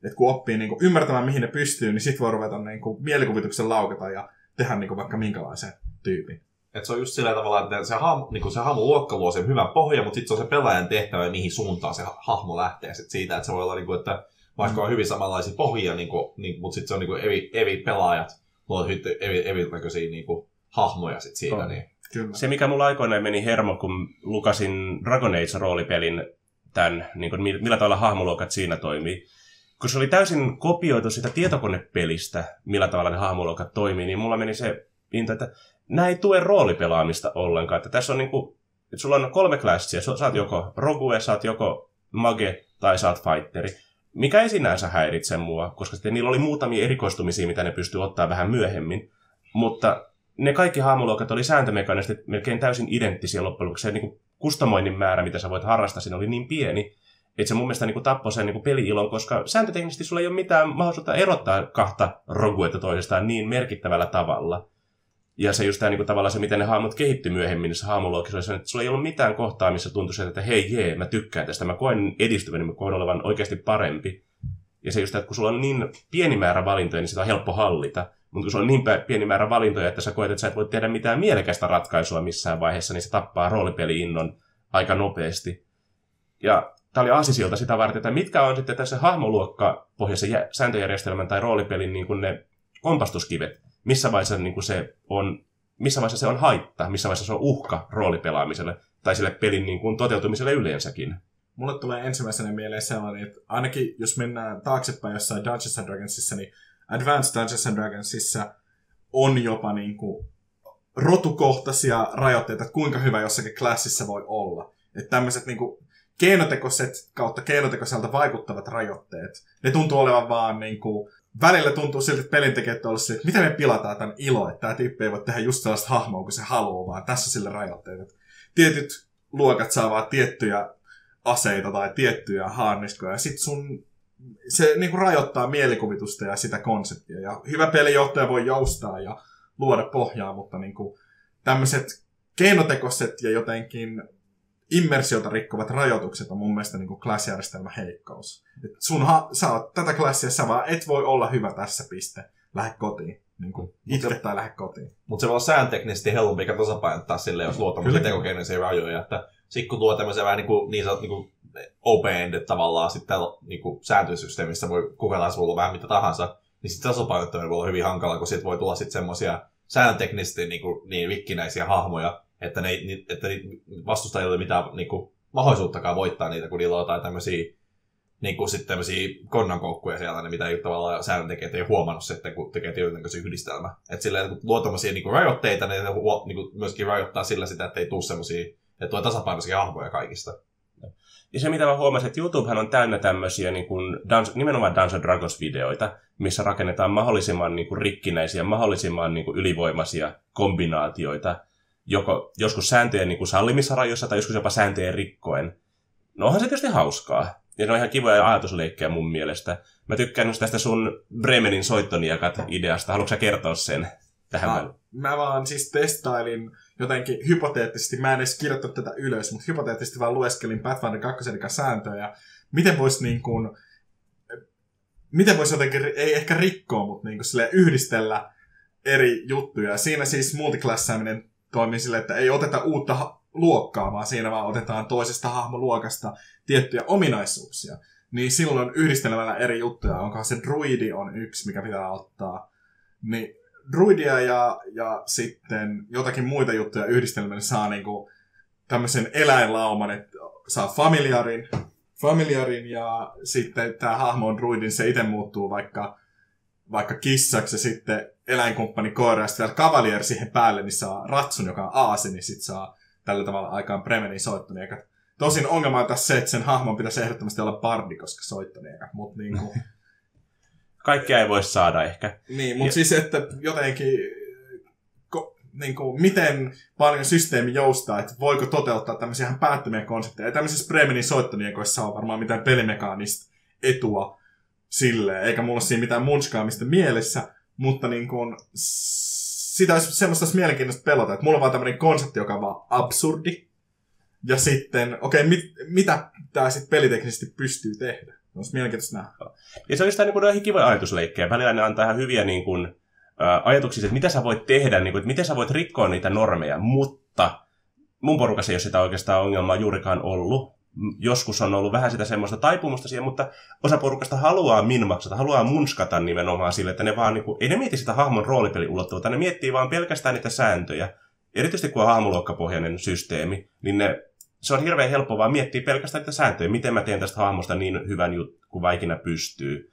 et kun oppii niin kuin, ymmärtämään, mihin ne pystyy, niin sitten voi ruveta niin kuin, mielikuvituksen laukata ja tehdä niin kuin, vaikka minkälaisen tyypin. Et se on just sillä tavalla, että se, hahmo, niin se hahmo luokka luo sen hyvän pohjan, mutta sitten se on se pelaajan tehtävä, mihin suuntaan se hahmo lähtee sit siitä, että se voi olla, niin kuin, että vaikka on hyvin samanlaisia pohjia, niin kuin, niin, mutta sitten se on niin kuin eri, eri pelaajat luo eri, eri näköisiä niin kuin, hahmoja sit siitä. Oh. Niin. Kyllä. Se, mikä mulla aikoinaan meni hermo, kun lukasin Dragon Age-roolipelin, tämän, niin kuin, millä tavalla hahmoluokat siinä toimii, kun se oli täysin kopioitu sitä tietokonepelistä, millä tavalla ne hahmoluokat toimii, niin mulla meni se into, että nämä ei tue roolipelaamista ollenkaan. Että tässä on niin kuin, että sulla on kolme klassia. Oot joko rogue, oot joko mage tai oot fighteri. Mikä ei sinänsä häiritse mua, koska sitten niillä oli muutamia erikoistumisia, mitä ne pystyy ottaa vähän myöhemmin. Mutta ne kaikki hahmoluokat oli sääntömekaanisesti melkein täysin identtisiä loppujen lopuksi. Se niin kustomoinnin määrä, mitä sä voit harrastaa, siinä oli niin pieni, että se mun mielestä niin kuin tappoi sen niin peli-ilon, koska sääntöteknisesti sulla ei ole mitään mahdollisuutta erottaa kahta roguetta toisestaan niin merkittävällä tavalla. Ja se just tämä niin tavallaan se, miten ne hahmot kehittyi myöhemmin niissä hahmoluokissa, että sulla ei ollut mitään kohtaa, missä tuntui että hei jee, mä tykkään tästä, mä koen edistyvän, niin mä koen olevan oikeasti parempi. Ja se just, että kun sulla on niin pieni määrä valintoja, niin sitä on helppo hallita. Mutta kun sulla on niin pieni määrä valintoja, että sä koet, että sä et voi tehdä mitään mielekästä ratkaisua missään vaiheessa, niin se tappaa roolipeli-innon aika nopeasti. Ja tämä oli aasisilta sitä varten, että mitkä on sitten tässä hahmoluokka pohjaisen sääntöjärjestelmän tai roolipelin niin kuin ne kompastuskivet, missä vaiheessa niin kuin se on missä vaiheessa se on haitta, missä vaiheessa se on uhka roolipelaamiselle tai sille pelin niin kuin toteutumiselle yleensäkin. Mulle tulee ensimmäisenä mieleen sellainen, että ainakin jos mennään taaksepäin jossain Dungeons and Dragonsissa, niin Advanced Dungeons and Dragonsissa on jopa niin kuin rotukohtaisia rajoitteita, että kuinka hyvä jossakin klassissa voi olla. Että tämmöiset niin keinotekoiset kautta keinotekoiselta vaikuttavat rajoitteet, ne tuntuu olevan vaan niin kuin, välillä tuntuu siltä, että pelintekijät on että miten me pilataan tämän ilo, että tämä tyyppi ei voi tehdä just sellaista hahmoa kuin se haluaa, vaan tässä sille rajoitteet. Tietyt luokat saa vaan tiettyjä aseita tai tiettyjä haarniskoja, ja sit sun se niin kuin rajoittaa mielikuvitusta ja sitä konseptia. Ja hyvä pelijohtaja voi joustaa ja luoda pohjaa, mutta niin kuin tämmöiset keinotekoiset ja jotenkin immersiota rikkovat rajoitukset on mun mielestä niin klassijärjestelmä heikkous. Et sun ha- sä oot tätä klassia, sä vaan et voi olla hyvä tässä piste. Lähde kotiin. Niin kuin itse tai lähde kotiin. Mutta se voi olla säänteknisesti helpompi tasapainottaa sille, jos luo tämmöisiä tekokeinoisia rajoja. Että sitten kun tuo tämmöisiä vähän niin, kuin, niin, sanot, niin kuin open-ended tavallaan sitten niinku sääntösysteemissä voi kuka sulla vähän mitä tahansa, niin sitten tasapainottaminen voi olla hyvin hankala, kun siitä voi tulla sitten semmoisia sääntöteknisesti niinku, niin vikkinäisiä hahmoja, että, ne, että vastustajilla ei ole mitään niinku, mahdollisuuttakaan voittaa niitä, kun niillä on jotain tämmöisiä niin kuin sitten tämmöisiä konnankoukkuja siellä, niin mitä ei tavallaan säännöntekijät ei huomannut sitten, kun tekee tietynlaisen yhdistelmä. Että silleen, kun luo tämmöisiä niin rajoitteita, niin ne niin kuin myöskin rajoittaa sillä sitä, että ei tule semmoisia, että tulee tasapainoisia hahmoja kaikista. Ja se, mitä mä huomasin, että YouTubehan on täynnä tämmöisiä niin kuin Dance, nimenomaan Dance Dragons-videoita, missä rakennetaan mahdollisimman niin kuin rikkinäisiä, mahdollisimman niin kuin ylivoimaisia kombinaatioita, joko, joskus sääntöjen niin kuin sallimissa rajoissa tai joskus jopa sääntöjen rikkoen. No onhan se tietysti hauskaa. Ja ne on ihan kivoja ajatusleikkejä mun mielestä. Mä tykkään tästä sun Bremenin soittoniakat ideasta. Haluatko kertoa sen tähän? Mä, mä vaan siis testailin jotenkin hypoteettisesti, mä en edes kirjoittanut tätä ylös, mutta hypoteettisesti vaan lueskelin Pathfinder 2 sääntöjä. Miten voisi niin kuin, miten voisi jotenkin, ei ehkä rikkoa, mutta niin kuin yhdistellä eri juttuja. Siinä siis multiklassaaminen toimii sille, että ei oteta uutta luokkaa, vaan siinä vaan otetaan toisesta hahmoluokasta tiettyjä ominaisuuksia. Niin silloin yhdistelemällä eri juttuja, onko se druidi on yksi, mikä pitää ottaa. Niin druidia ja, ja sitten jotakin muita juttuja yhdistelmällä saa niinku tämmöisen eläinlauman, että saa familiarin, familiarin ja sitten tämä hahmo on druidin, se itse muuttuu vaikka, vaikka kissaksi ja sitten eläinkumppani koira ja sitten kavalier siihen päälle, niin saa ratsun, joka on aasi, niin sitten saa tällä tavalla aikaan Bremenin soittoniakat. Tosin ongelma on tässä se, että sen hahmon pitäisi ehdottomasti olla bardi, koska soittoniakat, mutta niin kuin... Kaikkea ei voi saada ehkä. Niin, mutta ja... siis, että jotenkin niin kuin, miten paljon systeemi joustaa, että voiko toteuttaa tämmöisiä ihan päättömiä konsepteja. Ja tämmöisissä Bremenin soittoniakoissa on varmaan mitään pelimekaanista etua silleen, eikä mulla ole siinä mitään munskaamista mielessä, mutta niin kuin, sitä olisi semmoista olisi mielenkiintoista pelata, että mulla on vaan tämmöinen konsepti, joka on vaan absurdi. Ja sitten, okei, okay, mit, mitä tämä sitten peliteknisesti pystyy tehdä? Olisi mielenkiintoista nähdä. Ja se on sitä niin kuin kivoja ajatusleikkejä. Välillä ne antaa ihan hyviä niin kuin, ä, ajatuksia, että mitä sä voit tehdä, niin kuin, että miten sä voit rikkoa niitä normeja, mutta mun porukassa ei ole sitä oikeastaan ongelmaa juurikaan ollut joskus on ollut vähän sitä semmoista taipumusta siihen, mutta osa porukasta haluaa minmaksata, haluaa munskata nimenomaan sille, että ne vaan niinku, ei ne mieti sitä hahmon roolipeliulottuvuutta, ne miettii vaan pelkästään niitä sääntöjä. Erityisesti kun on hahmoluokkapohjainen systeemi, niin ne, se on hirveän helppo vaan miettiä pelkästään niitä sääntöjä, miten mä teen tästä hahmosta niin hyvän jutun kuin vaikina pystyy.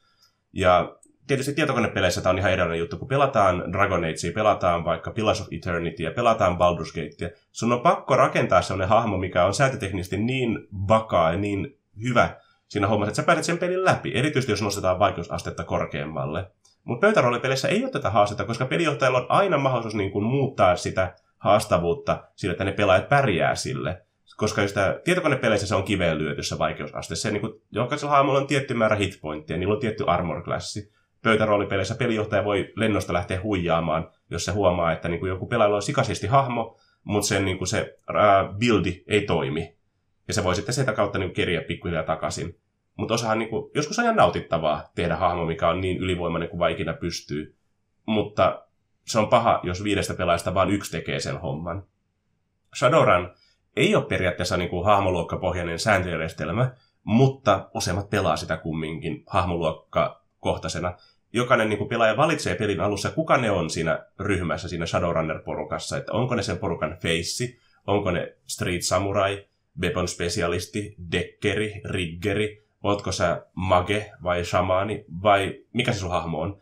Ja tietysti tietokonepeleissä tämä on ihan erilainen juttu, kun pelataan Dragon Agea, pelataan vaikka Pillars of Eternity ja pelataan Baldur's Gatea. Sun on pakko rakentaa sellainen hahmo, mikä on säätöteknisesti niin vakaa ja niin hyvä siinä hommassa, että sä pääset sen pelin läpi, erityisesti jos nostetaan vaikeusastetta korkeammalle. Mutta pöytäroolipeleissä ei ole tätä haastetta, koska pelijohtajalla on aina mahdollisuus niin kuin muuttaa sitä haastavuutta sillä, että ne pelaajat pärjää sille. Koska sitä tietokonepeleissä se on kiveen lyöty se vaikeusaste. Se, niin kuin, jokaisella hahmolla on tietty määrä hitpointteja, niillä on tietty armor classi pöytäroolipeleissä pelijohtaja voi lennosta lähteä huijaamaan, jos se huomaa, että niin kuin joku pelaaja on sikaisesti hahmo, mutta sen niin kuin se äh, buildi ei toimi. Ja se voi sitten sitä kautta niin keriä pikkuhiljaa takaisin. Mutta osahan niin kuin, joskus on ihan nautittavaa tehdä hahmo, mikä on niin ylivoimainen kuin vaikina pystyy. Mutta se on paha, jos viidestä pelaajasta vain yksi tekee sen homman. Shadowrun ei ole periaatteessa niin kuin hahmoluokkapohjainen sääntöjärjestelmä, mutta useimmat pelaa sitä kumminkin hahmoluokka kohtaisena. Jokainen niin kuin pelaaja valitsee pelin alussa, kuka ne on siinä ryhmässä, siinä Shadowrunner-porukassa, että onko ne sen porukan feissi, onko ne Street Samurai, Weapon Specialisti, Dekkeri, Riggeri, ootko sä mage vai shamaani vai mikä se sun hahmo on.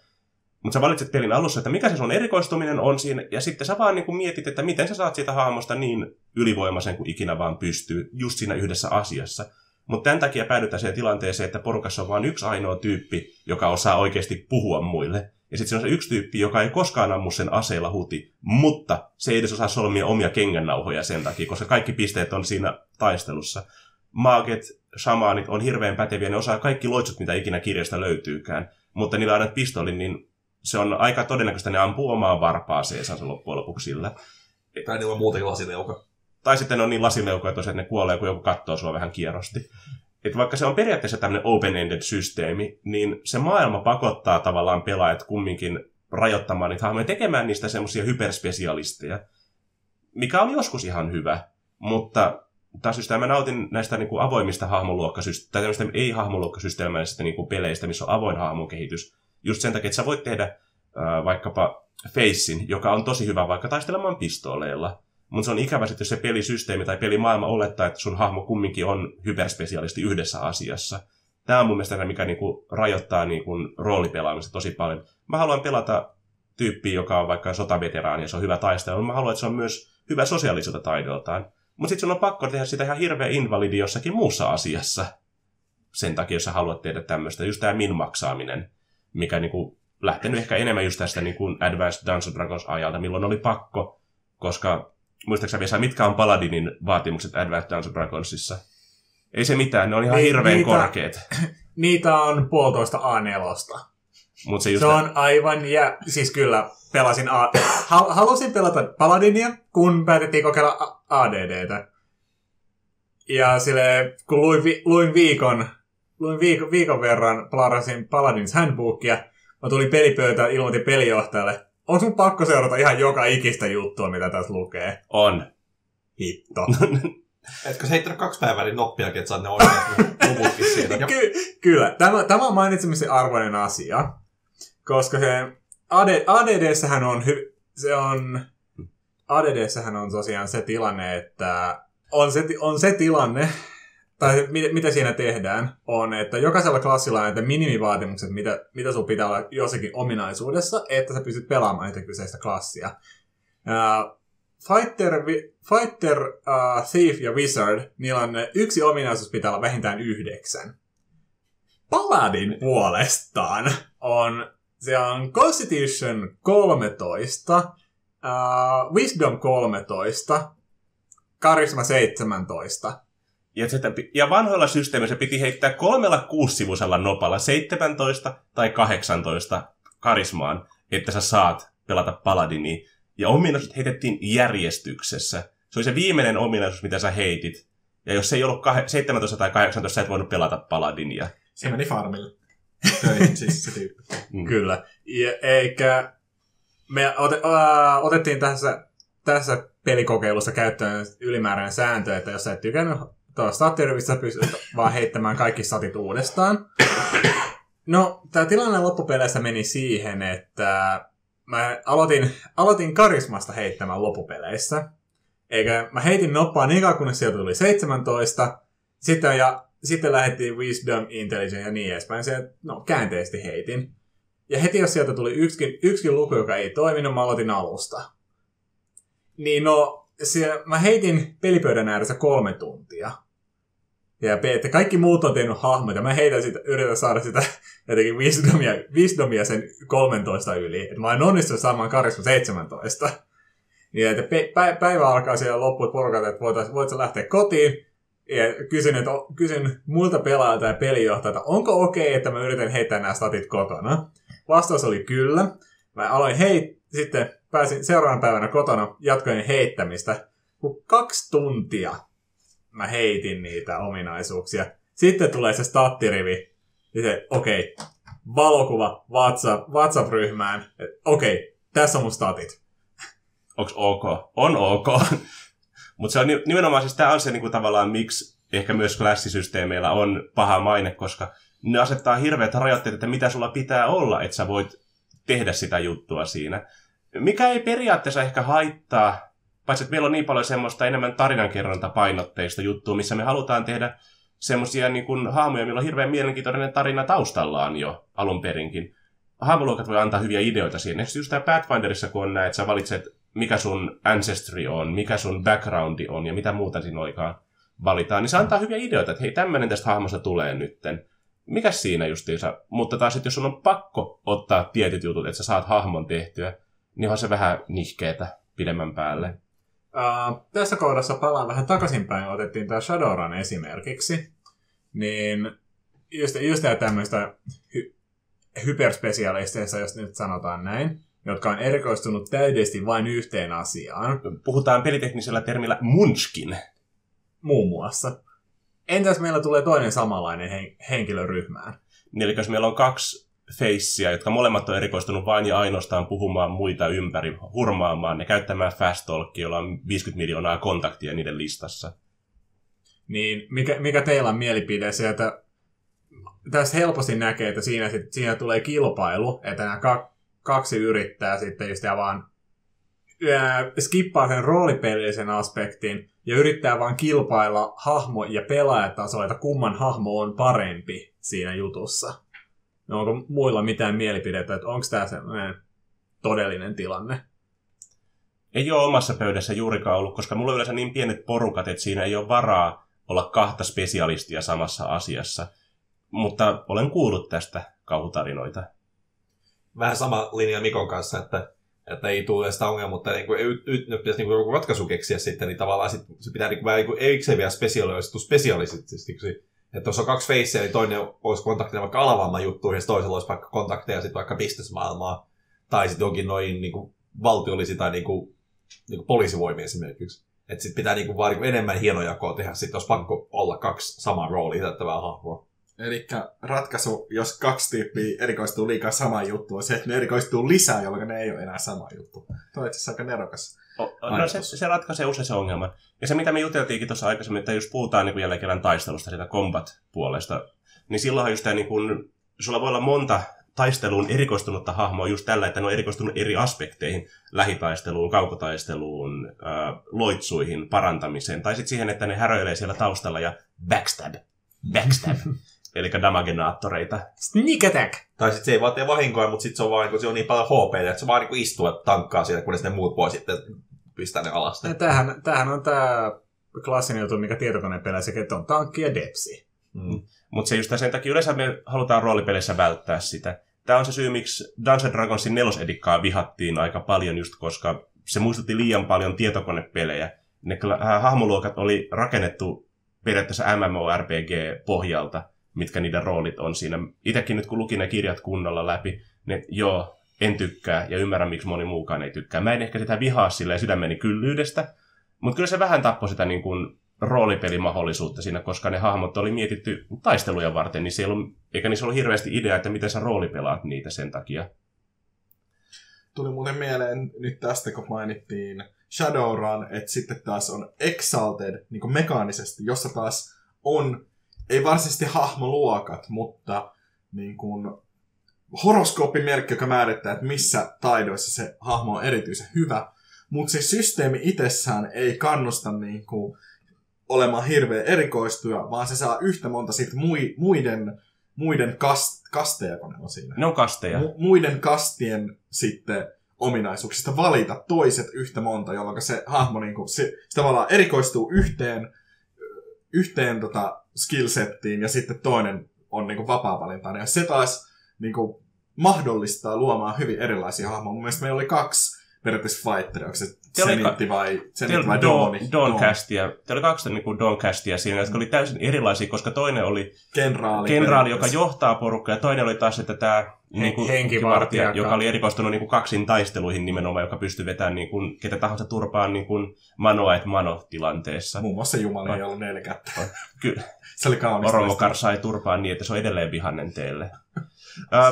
Mutta sä valitset pelin alussa, että mikä se sun erikoistuminen on siinä, ja sitten sä vaan niin mietit, että miten sä saat siitä hahmosta niin ylivoimaisen kuin ikinä vaan pystyy, just siinä yhdessä asiassa. Mutta tämän takia päädytään siihen tilanteeseen, että porukassa on vain yksi ainoa tyyppi, joka osaa oikeasti puhua muille. Ja sitten se on se yksi tyyppi, joka ei koskaan ammu sen aseella huti, mutta se ei edes osaa solmia omia kengännauhoja sen takia, koska kaikki pisteet on siinä taistelussa. Maaget, shamaanit on hirveän päteviä, ne osaa kaikki loitsut, mitä ikinä kirjasta löytyykään. Mutta niillä aina pistoli, niin se on aika todennäköistä, ne ampuu omaan varpaaseensa se loppujen lopuksi sillä. Tai niillä on muutenkin lasileuka. Tai sitten on niin lasileukoja tosiaan, että ne kuolee, kun joku katsoo sua vähän kierrosti. Et vaikka se on periaatteessa tämmöinen open-ended systeemi, niin se maailma pakottaa tavallaan pelaajat kumminkin rajoittamaan niitä hahmoja, tekemään niistä semmoisia hyperspesialisteja, mikä on joskus ihan hyvä, mutta taas just mä nautin näistä niin kuin avoimista hahmoluokkasysteemistä, tai tämmöistä ei-hahmoluokkasysteemäisistä niin kuin peleistä, missä on avoin hahmon kehitys. Just sen takia, että sä voit tehdä äh, vaikkapa Facein, joka on tosi hyvä vaikka taistelemaan pistooleilla. Mutta se on ikävä sitten, jos se pelisysteemi tai pelimaailma olettaa, että sun hahmo kumminkin on hyperspesialisti yhdessä asiassa. Tämä on mun mielestä se, mikä niinku rajoittaa niinku roolipelaamista tosi paljon. Mä haluan pelata tyyppiä, joka on vaikka sotaveteraani ja se on hyvä taistelu. Mä haluan, että se on myös hyvä sosiaaliselta taidoltaan. Mutta sitten sun on pakko tehdä sitä ihan hirveä invalidi jossakin muussa asiassa. Sen takia, jos sä haluat tehdä tämmöistä. Just tämä min-maksaaminen, mikä niinku lähtenyt ehkä enemmän just tästä niinku Advanced Dungeons Dragons ajalta, milloin oli pakko, koska muistaakseni Vesa, mitkä on Paladinin vaatimukset Advanced Dungeons Dragonsissa? Ei se mitään, ne on ihan Ni- hirveän niitä- korkeat. Niitä on puolitoista A4. Mutta se just Se on aivan, ja siis kyllä, pelasin A... Hal- halusin pelata Paladinia, kun päätettiin kokeilla A- ADDtä. Ja sille, kun luin, vi- luin viikon, luin viikon, viikon verran, plarasin Paladins handbookia, mä tulin pelipöytään, ilmoitin pelijohtajalle, on sun pakko seurata ihan joka ikistä juttua, mitä tässä lukee. on. Hitto. Etkö sä heittänyt kaksi päivää niin noppiakin, että saat ne oikeat luvutkin siitä? Ky- kyllä, tämä, tämä on mainitsemisen arvoinen asia, koska se AD, ADD-sähän on, hy- se on, ADD-sähän on tosiaan se tilanne, että on se, on se tilanne, tai mitä, mitä siinä tehdään, on, että jokaisella klassilla on näitä minimivaatimukset, mitä, mitä sun pitää olla jossakin ominaisuudessa, että sä pystyt pelaamaan sitä kyseistä klassia. Uh, Fighter, Fighter uh, Thief ja Wizard, niillä on yksi ominaisuus pitää olla vähintään yhdeksän. Paladin puolestaan on, se on Constitution 13, uh, Wisdom 13, Charisma 17. Ja, sitä, pi- ja vanhoilla systeemissä piti heittää kolmella kuusivuisella nopalla 17 tai 18 karismaan, että sä saat pelata Paladinia. Ja ominaisuudet heitettiin järjestyksessä. Se oli se viimeinen ominaisuus, mitä sä heitit. Ja jos se ei ollut kah- 17 tai 18, sä et voinut pelata Paladinia. Se meni farmille. Töihin siis se tyyppi. Mm. Kyllä. Ja, eikä me ote, ää, otettiin tässä, tässä pelikokeilussa käyttöön ylimääräinen sääntö, että jos sä et tykännyt tuosta stattirivistä, sä pystyt vaan heittämään kaikki statit uudestaan. No, tämä tilanne loppupeleissä meni siihen, että mä aloitin, aloitin karismasta heittämään loppupeleissä. Eikä mä heitin noppaa niin kauan, kunnes sieltä tuli 17. Sitten, ja, sitten lähdettiin Wisdom, Intelligence ja niin edespäin. Se, no, käänteisesti heitin. Ja heti jos sieltä tuli yksikin, yksikin luku, joka ei toiminut, mä aloitin alusta. Niin no, se, mä heitin pelipöydän ääressä kolme tuntia. Ja pe- että kaikki muut on tehnyt hahmoja. Mä heitän sitä, yritän saada sitä jotenkin wisdomia, wisdomia sen 13 yli. Että mä en onnistunut saamaan karisma 17. Niin, että pä- päivä alkaa siellä loppuun porukalta, että voitais, voit sä lähteä kotiin. Ja kysyn, että, kysyn muilta pelaajilta ja pelijohtajalta, onko okei, okay, että mä yritän heittää nämä statit kotona. Vastaus oli kyllä. Mä aloin hei, sitten pääsin seuraavana päivänä kotona, jatkoin heittämistä. Kun kaksi tuntia mä heitin niitä ominaisuuksia. Sitten tulee se stattirivi. Ja se, okei, okay, valokuva WhatsApp, WhatsApp-ryhmään. Okei, okay, tässä on mun statit. Onks ok? On ok. Mutta se on ni- nimenomaan siis tämä on se niinku tavallaan, miksi ehkä myös klassisysteemeillä on paha maine, koska ne asettaa hirveät rajoitteet, että mitä sulla pitää olla, että sä voit tehdä sitä juttua siinä. Mikä ei periaatteessa ehkä haittaa, paitsi että meillä on niin paljon semmoista enemmän tarinankerrontapainotteista juttua, missä me halutaan tehdä semmoisia niin kuin hahmoja, millä on hirveän mielenkiintoinen tarina taustallaan jo alun perinkin. Hahmoluokat voi antaa hyviä ideoita siihen. Esimerkiksi just tämä Pathfinderissa, kun on näin, että sä valitset, mikä sun ancestry on, mikä sun backgroundi on ja mitä muuta siinä olikaan valitaan, niin se antaa hyviä ideoita, että hei, tämmöinen tästä hahmosta tulee nytten. Mikä siinä justiinsa? Mutta taas, että jos sun on pakko ottaa tietyt jutut, että sä saat hahmon tehtyä, niin on se vähän nihkeetä pidemmän päälle. Uh, tässä kohdassa palaan vähän takaisinpäin, otettiin tämä Shadowrun esimerkiksi. Niin just, just tää tämmöistä hy, hyperspesialisteista, jos nyt sanotaan näin, jotka on erikoistunut täydellisesti vain yhteen asiaan, Puhutaan peliteknisellä termillä munchkin. muun muassa. Entäs meillä tulee toinen samanlainen hen, henkilö ryhmään? Niin, eli jos meillä on kaksi feissiä, jotka molemmat on erikoistunut vain ja ainoastaan puhumaan muita ympäri, hurmaamaan ja käyttämään fast talkia, jolla on 50 miljoonaa kontaktia niiden listassa. Niin mikä, mikä teillä on mielipide sieltä? Tästä helposti näkee, että siinä, sit, siinä tulee kilpailu, että nämä ka- kaksi yrittää sitten just vaan ää, skippaa sen roolipelillisen aspektin ja yrittää vaan kilpailla hahmo- ja pelaajatasolla, että kumman hahmo on parempi siinä jutussa. No onko muilla mitään mielipidettä, että onko tämä sellainen todellinen tilanne? Ei ole omassa pöydässä juurikaan ollut, koska mulla on yleensä niin pienet porukat, että siinä ei ole varaa olla kahta spesialistia samassa asiassa. Mutta olen kuullut tästä kauhutarinoita. Vähän sama linja Mikon kanssa, että, että ei tule sitä ongelmaa, mutta niin kuin, nyt, nyt, nyt pitäisi niin kuin joku ratkaisu keksiä sitten, niin tavallaan sit, se pitää niin kuin, vähän niin kuin erikseen vielä spesialisoitu spesialistisesti. Että jos on kaksi faceja, niin toinen olisi kontaktina vaikka alavamman juttuihin, ja toisella olisi vaikka kontakteja sitten vaikka bisnesmaailmaa, tai sitten jonkin noin niin kuin, valtiollisi tai niin kuin, niin kuin poliisivoimia esimerkiksi. Että sitten pitää niin kuin, vaan niin kuin enemmän hienojakoa tehdä, sitten olisi pakko olla kaksi samaa roolia täyttävää hahmoa. Eli ratkaisu, jos kaksi tyyppiä erikoistuu liikaa samaan juttuun, on se, että ne erikoistuu lisää, jolloin ne ei ole enää sama juttu. Tuo on itse asiassa aika nerokas. No se, se ratkaisee usein se ongelman. Ja se, mitä me juteltiinkin tuossa aikaisemmin, että jos puhutaan niin kuin jälleen kerran taistelusta, sitä combat-puolesta, niin silloinhan just tämä, niin kuin, sulla voi olla monta taisteluun erikoistunutta hahmoa just tällä, että ne on erikoistunut eri aspekteihin, lähitaisteluun, kaukotaisteluun, äh, loitsuihin, parantamiseen, tai sitten siihen, että ne häröilee siellä taustalla ja backstab, backstab, eli damagenaattoreita. Sneak attack! Tai sitten se ei vaan tee vahinkoa, mutta sitten se on vaan niin, se on niin paljon HP, että se vaan niin istuu ja tankkaa siellä, kunnes ne muut voi sitten pistää ne alas. Ja tämähän, tämähän on tämä klassinen juttu, mikä tietokonepeleissä, että on tankki ja depsi. Mm. Mutta se just sen takia yleensä me halutaan roolipeleissä välttää sitä. Tämä on se syy, miksi Dungeons Dragonsin nelosedikkaa vihattiin aika paljon, just koska se muistutti liian paljon tietokonepelejä. Ne hahmoluokat oli rakennettu periaatteessa MMORPG-pohjalta, mitkä niiden roolit on siinä. Itekin nyt kun lukin ne kirjat kunnolla läpi, ne joo, en tykkää ja ymmärrän, miksi moni muukaan ei tykkää. Mä en ehkä sitä vihaa silleen sydämeni kyllyydestä, mutta kyllä se vähän tappoi sitä niin kuin roolipelimahdollisuutta siinä, koska ne hahmot oli mietitty taisteluja varten, niin siellä on, eikä niissä ollut hirveästi idea, että miten sä roolipelaat niitä sen takia. Tuli muuten mieleen nyt tästä, kun mainittiin Shadowrun, että sitten taas on Exalted niin kuin mekaanisesti, jossa taas on, ei varsinaisesti hahmoluokat, mutta niin kuin horoskooppimerkki, joka määrittää, että missä taidoissa se hahmo on erityisen hyvä. Mutta se systeemi itsessään ei kannusta niin kuin, olemaan hirveän erikoistuja, vaan se saa yhtä monta sit mui, muiden, muiden kast, kasteja, kun ne on siinä. Ne on kasteja. Mu- muiden kastien sitten ominaisuuksista valita toiset yhtä monta, jolloin se hahmo niin kuin, se, se tavallaan erikoistuu yhteen, yhteen tota skillsettiin ja sitten toinen on niin kuin vapaa-valintainen. Ja se taas niin kuin, mahdollistaa luomaan hyvin erilaisia hahmoja. Mun mielestä meillä oli kaksi periaatteessa fighteria, onko se Te Zenitti vai, vai Dawn, Dawni? Dawncastia. Teillä oli kaksi niin kuin Dawncastia siinä, jotka oli täysin erilaisia, koska toinen oli Kenraali. kenraali, joka johtaa porukkaa, ja toinen oli taas sitten tämä niin kuin, henkivartija, joka oli erikoistunut niin kuin kaksin taisteluihin nimenomaan, joka pystyi vetämään niin kuin, ketä tahansa turpaan niin kuin manoa et mano tilanteessa. Muun muassa Jumala ei ollut neljä kättä. Kyllä. Se oli kaunis. Oromokar sai turpaan niin, että se on edelleen vihannen teille.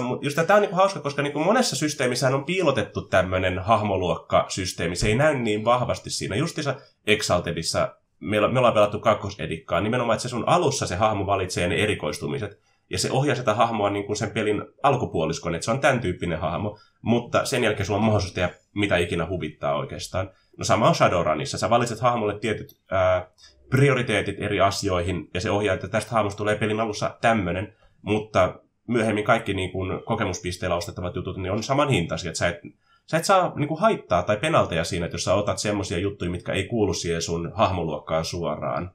Mutta just tämä on niinku hauska, koska niinku monessa systeemissä on piilotettu tämmöinen hahmoluokkasysteemi. Se ei näy niin vahvasti siinä. Justissa Exaltedissa meillä, me ollaan pelattu kakkosedikkaa. Nimenomaan, että se sun alussa se hahmo valitsee ne erikoistumiset. Ja se ohjaa sitä hahmoa niin kuin sen pelin alkupuoliskon, että se on tämän tyyppinen hahmo. Mutta sen jälkeen sulla on mahdollisuus tehdä mitä ikinä huvittaa oikeastaan. No sama on Shadowrunissa. Sä valitset hahmolle tietyt ää, prioriteetit eri asioihin, ja se ohjaa, että tästä hahmosta tulee pelin alussa tämmöinen, mutta myöhemmin kaikki niin kuin kokemuspisteillä ostettavat jutut niin on saman hintaisia. Että sä et, sä et saa niin kuin haittaa tai penalteja siinä, että jos sä otat semmoisia juttuja, mitkä ei kuulu siihen sun hahmoluokkaan suoraan.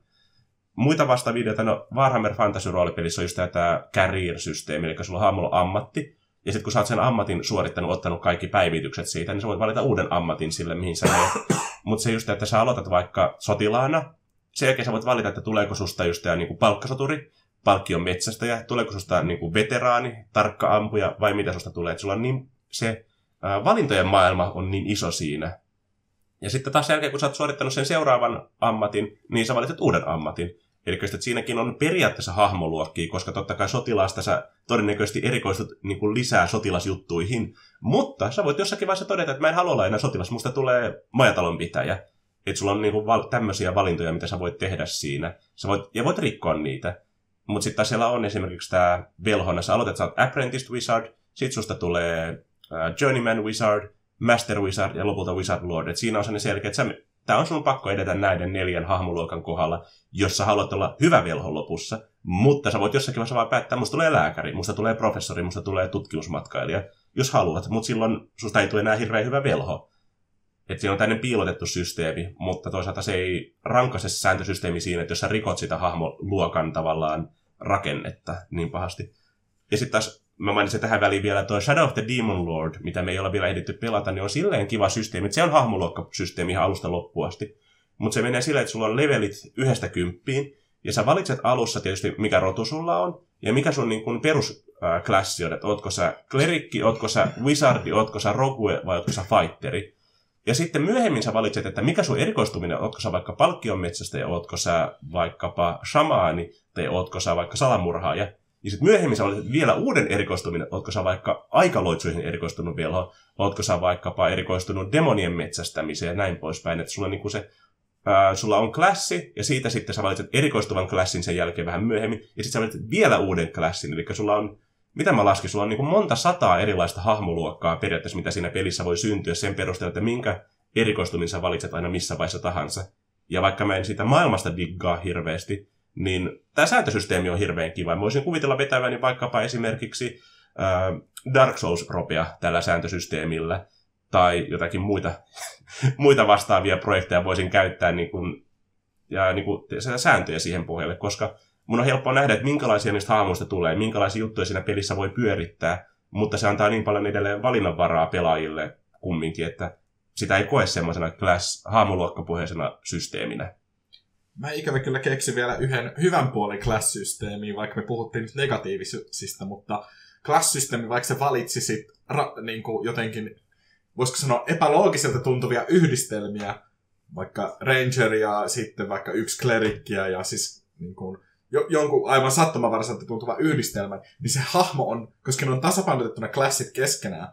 Muita vastaavia videoita, no Warhammer Fantasy roolipelissä on just tämä career-systeemi, eli sulla on hahmolla ammatti, ja sitten kun sä oot sen ammatin suorittanut, ottanut kaikki päivitykset siitä, niin sä voit valita uuden ammatin sille, mihin sä menet. Mutta se just, että sä aloitat vaikka sotilaana, sen jälkeen sä voit valita, että tuleeko susta just tämä niin palkkasoturi, palkkion metsästäjä, tuleeko susta niin kuin veteraani, tarkka ampuja vai mitä susta tulee. Että sulla on niin, se ää, valintojen maailma on niin iso siinä. Ja sitten taas jälkeen, kun sä oot suorittanut sen seuraavan ammatin, niin sä valitset uuden ammatin. Eli että siinäkin on periaatteessa hahmoluokkia, koska totta kai sotilaasta sä todennäköisesti erikoistut niin kuin lisää sotilasjuttuihin. Mutta sä voit jossakin vaiheessa todeta, että mä en halua olla enää sotilas, musta tulee majatalon pitäjä. Että sulla on niinku val- tämmöisiä valintoja, mitä sä voit tehdä siinä. Sä voit, ja voit rikkoa niitä. Mutta sitten siellä on esimerkiksi tämä velhona. Sä aloitat, sä oot Apprentice Wizard, sit susta tulee Journeyman Wizard, Master Wizard ja lopulta Wizard Lord. Et siinä on sellainen selkeä, että tää on sun pakko edetä näiden neljän hahmoluokan kohdalla, jos sä haluat olla hyvä velho lopussa. Mutta sä voit jossakin vaiheessa vaan päättää, musta tulee lääkäri, musta tulee professori, musta tulee tutkimusmatkailija, jos haluat. Mutta silloin susta ei tule enää hirveän hyvä velho. Et siinä on tämmöinen piilotettu systeemi, mutta toisaalta se ei rankaise se sääntösysteemi siinä, että jos sä rikot sitä hahmoluokan tavallaan rakennetta niin pahasti. Ja sitten taas mä mainitsin tähän väliin vielä tuo Shadow of the Demon Lord, mitä me ei olla vielä ehditty pelata, niin on silleen kiva systeemi, että se on hahmoluokkasysteemi ihan alusta loppuun asti. Mutta se menee silleen, että sulla on levelit yhdestä kymppiin, ja sä valitset alussa tietysti, mikä rotu sulla on, ja mikä sun niin perusklassi on, että ootko sä klerikki, ootko sä wizardi, ootko sä rogue vai ootko sä fighteri. Ja sitten myöhemmin sä valitset, että mikä sun erikoistuminen, ootko sä vaikka palkkionmetsästä ja ootko sä vaikkapa shamaani tai ootko sä vaikka salamurhaaja. Ja sitten myöhemmin sä valitset vielä uuden erikoistuminen, ootko sä vaikka aikaloitsuihin erikoistunut velho, ootko sä vaikkapa erikoistunut demonien metsästämiseen ja näin poispäin. Että sulla, on niinku se, sulla on klassi ja siitä sitten sä valitset erikoistuvan klassin sen jälkeen vähän myöhemmin ja sitten sä valitset vielä uuden klassin. Eli sulla on mitä mä laskin, sulla on niin monta sataa erilaista hahmoluokkaa periaatteessa, mitä siinä pelissä voi syntyä sen perusteella, että minkä erikoistuminen sä valitset aina missä vaiheessa tahansa. Ja vaikka mä en siitä maailmasta diggaa hirveästi, niin tämä sääntösysteemi on hirveän kiva. Mä voisin kuvitella vetäväni vaikkapa esimerkiksi äh, Dark Souls-ropea tällä sääntösysteemillä, tai jotakin muita, muita vastaavia projekteja voisin käyttää niin kuin, ja niin kuin, sääntöjä siihen pohjalle, koska mun on helppo nähdä, että minkälaisia niistä hahmoista tulee, minkälaisia juttuja siinä pelissä voi pyörittää, mutta se antaa niin paljon edelleen valinnanvaraa pelaajille kumminkin, että sitä ei koe semmoisena class haamuluokkapuheisena systeeminä. Mä ikävä kyllä keksin vielä yhden hyvän puolen class-systeemiin, vaikka me puhuttiin nyt negatiivisista, mutta class-systeemi, vaikka sä valitsisit ra- niin kuin jotenkin, voisiko sanoa epäloogiselta tuntuvia yhdistelmiä, vaikka ranger ja sitten vaikka yksi klerikkiä ja siis niin kuin, jo, jonkun aivan sattumavaraiselta tuntuva yhdistelmä, niin se hahmo on, koska ne on tasapainotettuna klassit keskenään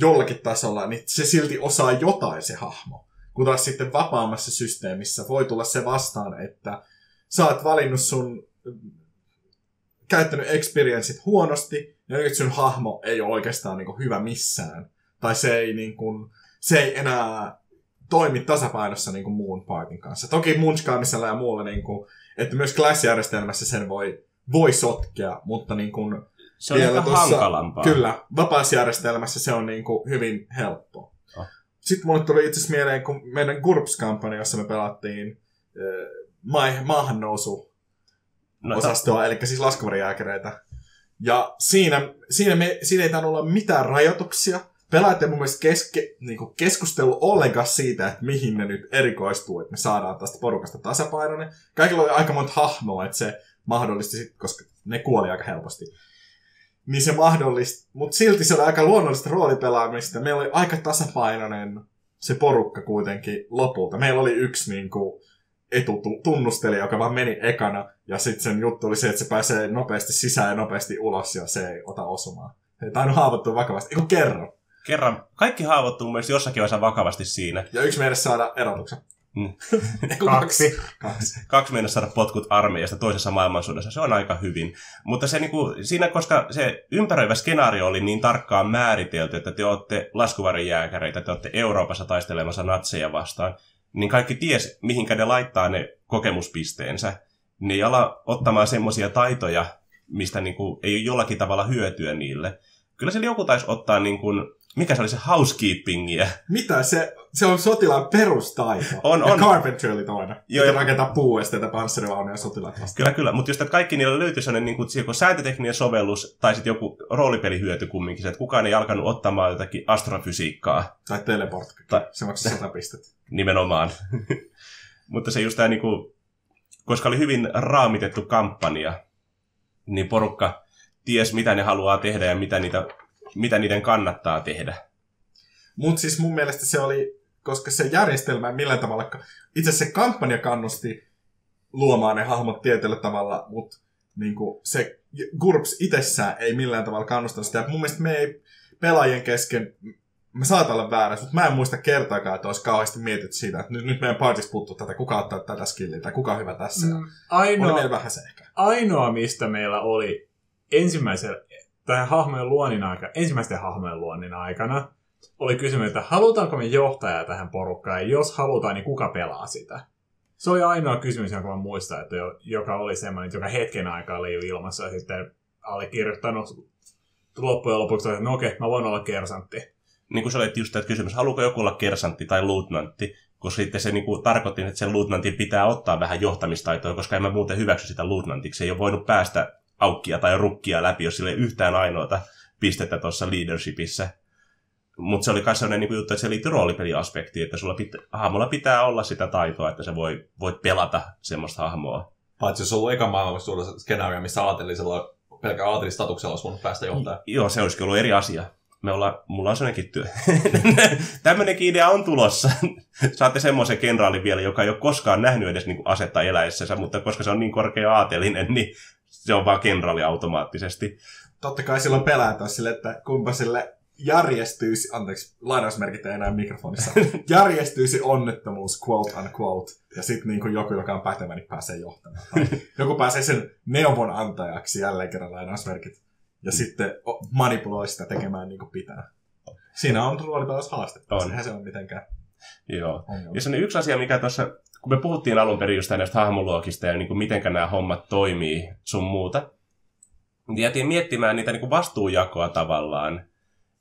jollakin tasolla, niin se silti osaa jotain se hahmo. Kun taas sitten vapaammassa systeemissä voi tulla se vastaan, että sä oot valinnut sun käyttänyt experienceit huonosti, ja nyt sun hahmo ei ole oikeastaan niin hyvä missään. Tai se ei, niin kuin, se ei enää toimi tasapainossa niin kuin, muun partin kanssa. Toki munchkaamisella ja muulla niin kuin, että myös klassijärjestelmässä sen voi, voi sotkea, mutta niin kuin, se on aika hankalampaa. Kyllä, vapaasjärjestelmässä se on niin kuin hyvin helppo. Oh. Sitten mulle tuli itse asiassa mieleen, kun meidän GURPS-kampanja, jossa me pelattiin äh, maahan nousu no, osastoa, eli siis laskuvarijääkäreitä. Ja siinä, siinä, me, siinä ei tainnut olla mitään rajoituksia, pelaajat ei mun mielestä keske, niin keskustelu ollenkaan siitä, että mihin ne nyt erikoistuu, että me saadaan tästä porukasta tasapainoinen. Kaikilla oli aika monta hahmoa, että se mahdollisti sit, koska ne kuoli aika helposti. Niin se mahdollisti, mutta silti se oli aika luonnollista roolipelaamista. Meillä oli aika tasapainoinen se porukka kuitenkin lopulta. Meillä oli yksi niin kuin, etutunnustelija, joka vaan meni ekana, ja sitten sen juttu oli se, että se pääsee nopeasti sisään ja nopeasti ulos, ja se ei ota osumaan. Ei tainnut haavoittua vakavasti. Eiku kerran kerran, kaikki haavoittuu mielestäni jossakin vaiheessa vakavasti siinä. Ja yksi meidän saada erotuksen. Mm. kaksi. kaksi. kaksi meidän saada potkut armeijasta toisessa maailmansodassa. Se on aika hyvin. Mutta se, niin kuin, siinä, koska se ympäröivä skenaario oli niin tarkkaan määritelty, että te olette laskuvarijääkäreitä, te olette Euroopassa taistelemassa natseja vastaan, niin kaikki ties, mihinkä ne laittaa ne kokemuspisteensä. Ne ei ala ottamaan semmoisia taitoja, mistä niin kuin, ei ole jollakin tavalla hyötyä niille. Kyllä se joku taisi ottaa niin kuin, mikä se oli se housekeepingia? Mitä? Se, se on sotilaan perustaito. On, ja on. Carpentry oli toinen. Joo, ja rakentaa puuesteitä, panssarivaunuja sotilaat vastaan. Kyllä, kyllä. Mutta just, että kaikki niillä löytyi sellainen niin kuin, joko sääntötekninen sovellus tai sitten joku roolipelihyöty kumminkin. Se, että kukaan ei alkanut ottamaan jotakin astrofysiikkaa. Tai teleport. Tai... Se maksaa 100 pistettä. Nimenomaan. Mutta se just tämä, niin kuin, koska oli hyvin raamitettu kampanja, niin porukka ties, mitä ne haluaa tehdä ja mitä niitä mitä niiden kannattaa tehdä. Mutta siis mun mielestä se oli, koska se järjestelmä millään tavalla, itse se kampanja kannusti luomaan ne hahmot tietyllä tavalla, mutta niin se GURPS itsessään ei millään tavalla kannustanut sitä. Mun mielestä me ei pelaajien kesken, mä saatan olla väärässä, mutta mä en muista kertaakaan, että olisi kauheasti mietitty siitä, että nyt, nyt meidän partista puuttuu tätä, kuka ottaa tätä skilliä tai kuka on hyvä tässä. Mm. Oli Ainoa, meillä vähän se ehkä. ainoa, mistä meillä oli ensimmäisen, tähän hahmojen luonnin aika, ensimmäisten hahmojen luonnin aikana, oli kysymys, että halutaanko me johtajaa tähän porukkaan, ja jos halutaan, niin kuka pelaa sitä? Se oli ainoa kysymys, jonka mä muistan, että jo, joka oli semmoinen, joka hetken aikaa oli ilmassa ja sitten allekirjoittanut loppujen lopuksi, että no okei, mä voin olla kersantti. Niin kuin sä olet just että kysymys, haluuko joku olla kersantti tai luutnantti, koska sitten se niin kuin, tarkoitti, että sen luutnantin pitää ottaa vähän johtamistaitoa, koska en mä muuten hyväksy sitä luutnantiksi. Se ei ole voinut päästä aukkia tai rukkia läpi, jos sille yhtään ainoata pistettä tuossa leadershipissa. Mutta se oli myös sellainen niin juttu, että se liittyy roolipeliaspektiin, että sulla pitä, hahmolla pitää olla sitä taitoa, että sä voi, voit pelata semmoista hahmoa. Paitsi jos on ollut eka maailmansodan skenaario, missä aatelisella pelkä aatelistatuksella olisi voinut päästä johtamaan. Joo, se olisikin ollut eri asia. Me olla, mulla on sellainenkin työ. Tämmöinenkin idea on tulossa. Saatte semmoisen kenraalin vielä, joka ei ole koskaan nähnyt edes niin kuin asetta eläessänsä, mutta koska se on niin korkea aatelinen, niin se on vaan kenraali automaattisesti. Totta kai silloin pelataan sille, että kumpa sille järjestyisi, anteeksi, lainausmerkit ei enää mikrofonissa, järjestyisi onnettomuus, quote unquote, ja sitten niin joku, joka on pätevä, niin pääsee johtamaan. Joku pääsee sen neuvon antajaksi, jälleen kerran lainausmerkit, ja sitten o- manipuloi sitä tekemään niin kuin pitää. Siinä on roolipelaus haastetta. On. Sehän se on mitenkään Joo. ongelma. Ja se on yksi asia, mikä tuossa, kun me puhuttiin alun perin just näistä hahmoluokista ja niin kuin miten nämä hommat toimii sun muuta, niin jätin miettimään niitä niin kuin vastuujakoa tavallaan,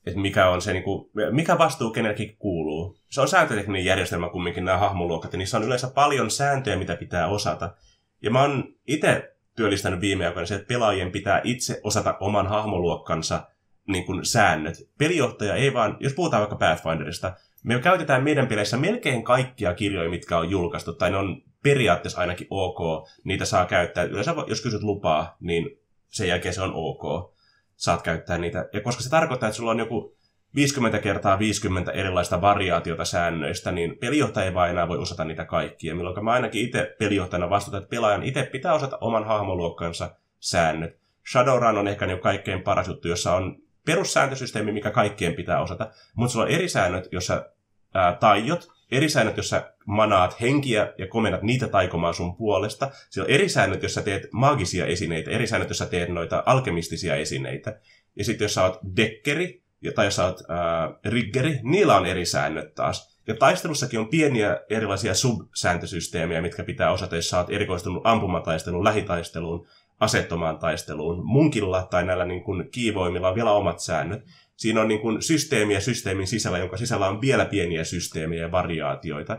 että mikä on se, niin kuin, mikä vastuu kenellekin kuuluu. Se on sääntötekninen järjestelmä kumminkin nämä hahmoluokat, ja niissä on yleensä paljon sääntöjä, mitä pitää osata. Ja mä oon itse työllistänyt viime aikoina se, että pelaajien pitää itse osata oman hahmoluokkansa niin kuin säännöt. Pelijohtaja ei vaan, jos puhutaan vaikka Pathfinderista, me käytetään meidän peleissä melkein kaikkia kirjoja, mitkä on julkaistu, tai ne on periaatteessa ainakin ok, niitä saa käyttää. Yleensä jos kysyt lupaa, niin sen jälkeen se on ok. Saat käyttää niitä. Ja koska se tarkoittaa, että sulla on joku 50 kertaa 50 erilaista variaatiota säännöistä, niin pelijohtaja ei vaan enää voi osata niitä kaikkia. Milloin mä ainakin itse pelijohtajana vastuutan, että pelaajan itse pitää osata oman hahmoluokkansa säännöt. Shadowrun on ehkä niin kaikkein paras juttu, jossa on perussääntösysteemi, mikä kaikkien pitää osata, mutta sulla on eri säännöt, jossa ää, taiot, eri säännöt, jossa manaat henkiä ja komennat niitä taikomaan sun puolesta. Siellä on eri säännöt, jossa teet maagisia esineitä, eri säännöt, jossa teet noita alkemistisia esineitä. Ja sitten jos sä oot dekkeri, tai jos sä oot ää, riggeri, niillä on eri säännöt taas. Ja taistelussakin on pieniä erilaisia subsääntösysteemejä, mitkä pitää osata, jos sä oot erikoistunut ampumataisteluun, lähitaisteluun, asettomaan taisteluun. Munkilla tai näillä niin kuin kiivoimilla on vielä omat säännöt. Siinä on niin kuin systeemiä systeemin sisällä, jonka sisällä on vielä pieniä systeemejä ja variaatioita.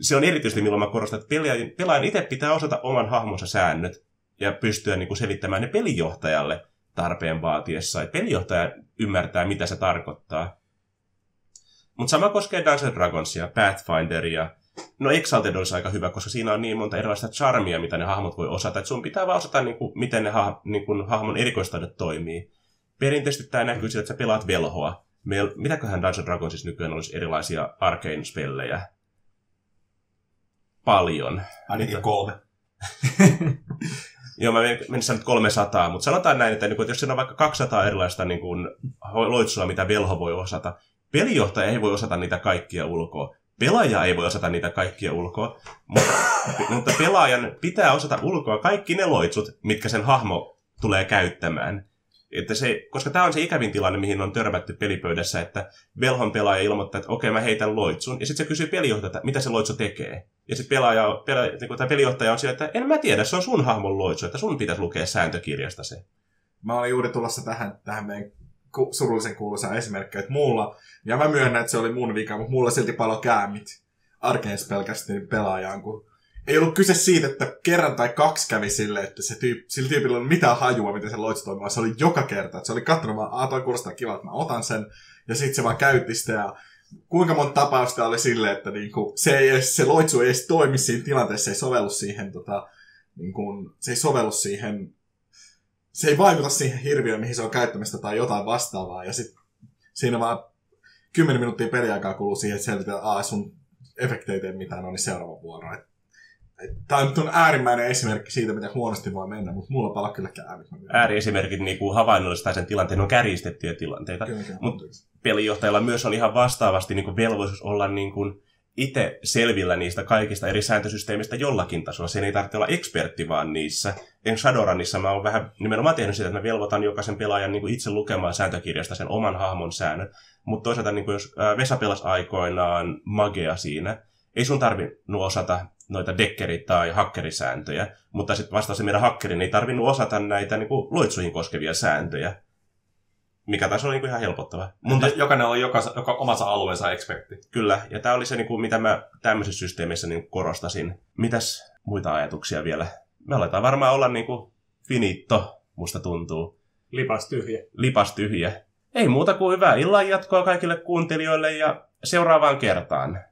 Se on erityisesti, milloin mä korostan, että pelaajan, pelaajan itse pitää osata oman hahmonsa säännöt ja pystyä niin kuin selittämään ne pelijohtajalle tarpeen vaatiessa. Että pelijohtaja ymmärtää, mitä se tarkoittaa. Mutta sama koskee Dungeons Dragonsia, Pathfinderia. No Exalted olisi aika hyvä, koska siinä on niin monta erilaista charmia, mitä ne hahmot voi osata. Että sun pitää vaan osata, niin kuin, miten ne ha- niin kuin, hahmon erikoistaidot toimii. Perinteisesti tämä näkyy sillä, että sä pelaat velhoa. Meil, mitäköhän Dungeons and Dragonsissa nykyään olisi erilaisia arcane-spellejä? Paljon. Ainakin kolme. Joo, mä menisin nyt 300, mutta sanotaan näin, että, niin että jos siinä on vaikka 200 erilaista niin kuin, loitsua, mitä velho voi osata, pelijohtaja ei voi osata niitä kaikkia ulkoa. Pelaaja ei voi osata niitä kaikkia ulkoa, mutta, mutta pelaajan pitää osata ulkoa kaikki ne loitsut, mitkä sen hahmo tulee käyttämään. Että se, koska tämä on se ikävin tilanne, mihin on törmätty pelipöydässä, että velhon pelaaja ilmoittaa, että okei, mä heitän loitsun. Ja sitten se kysyy pelijohtajalta, mitä se loitsu tekee. Ja sitten pelaaja, pelaaja, niin tämä pelijohtaja on sillä, että en mä tiedä, se on sun hahmon loitsu, että sun pitäisi lukea sääntökirjasta se. Mä olin juuri tulossa tähän, tähän meidän surullisen kuuluisaan esimerkkiin, että mulla, ja mä myönnän, että se oli mun vika, mutta mulla silti palo käämit Arkeens pelkästään pelaajaan, kun ei ollut kyse siitä, että kerran tai kaksi kävi sille, että se tyyp, sillä tyypillä on mitään hajua, miten se loitsu toimii, se oli joka kerta. Että se oli katsonut vaan, aah, toi kuulostaa kiva, että mä otan sen. Ja sitten se vaan käytti sitä ja kuinka monta tapausta oli sille, että niinku, se, ei edes, se loitsu ei edes toimi siinä tilanteessa, se ei sovellu siihen, tota, niinku, se ei sovellu siihen se ei vaikuta siihen hirviöön, mihin se on käyttämistä tai jotain vastaavaa. Ja sitten siinä vaan 10 minuuttia peliaikaa kuluu siihen, että selvitetään, että sun efekti ei mitään, no niin seuraava vuoro. Et, et, Tämä nyt on äärimmäinen esimerkki siitä, miten huonosti voi mennä, mutta mulla pala kyllä käymit. Ääriesimerkit niin kuin havainnollistaa sen tilanteen, on kärjistettyjä tilanteita. Kyllä, kyllä, Mut- anteeksi. pelijohtajalla myös oli ihan vastaavasti niin kuin velvollisuus olla niin kuin itse selvillä niistä kaikista eri sääntösysteemistä jollakin tasolla. Sen ei tarvitse olla ekspertti vaan niissä. En Shadowrunissa mä oon vähän nimenomaan tehnyt sitä, että mä velvoitan jokaisen pelaajan niin kuin itse lukemaan sääntökirjasta sen oman hahmon säännön. Mutta toisaalta niin kuin jos Vesa pelasi aikoinaan magea siinä, ei sun tarvinnut osata noita dekkeri- tai hakkerisääntöjä, mutta sitten vasta se meidän hakkerin ei tarvinnut osata näitä niin kuin, loitsuihin koskevia sääntöjä, mikä taas on niin kuin, ihan helpottava. Mun taas, Jokainen oli joka, joka omassa alueensa ekspertti. kyllä, ja tämä oli se, niin kuin, mitä mä tämmöisessä systeemissä niin korostasin. Mitäs muita ajatuksia vielä? Me aletaan varmaan olla niin kuin, finitto, musta tuntuu. Lipas tyhjä. Lipas tyhjä. Ei muuta kuin hyvää illan jatkoa kaikille kuuntelijoille ja seuraavaan kertaan.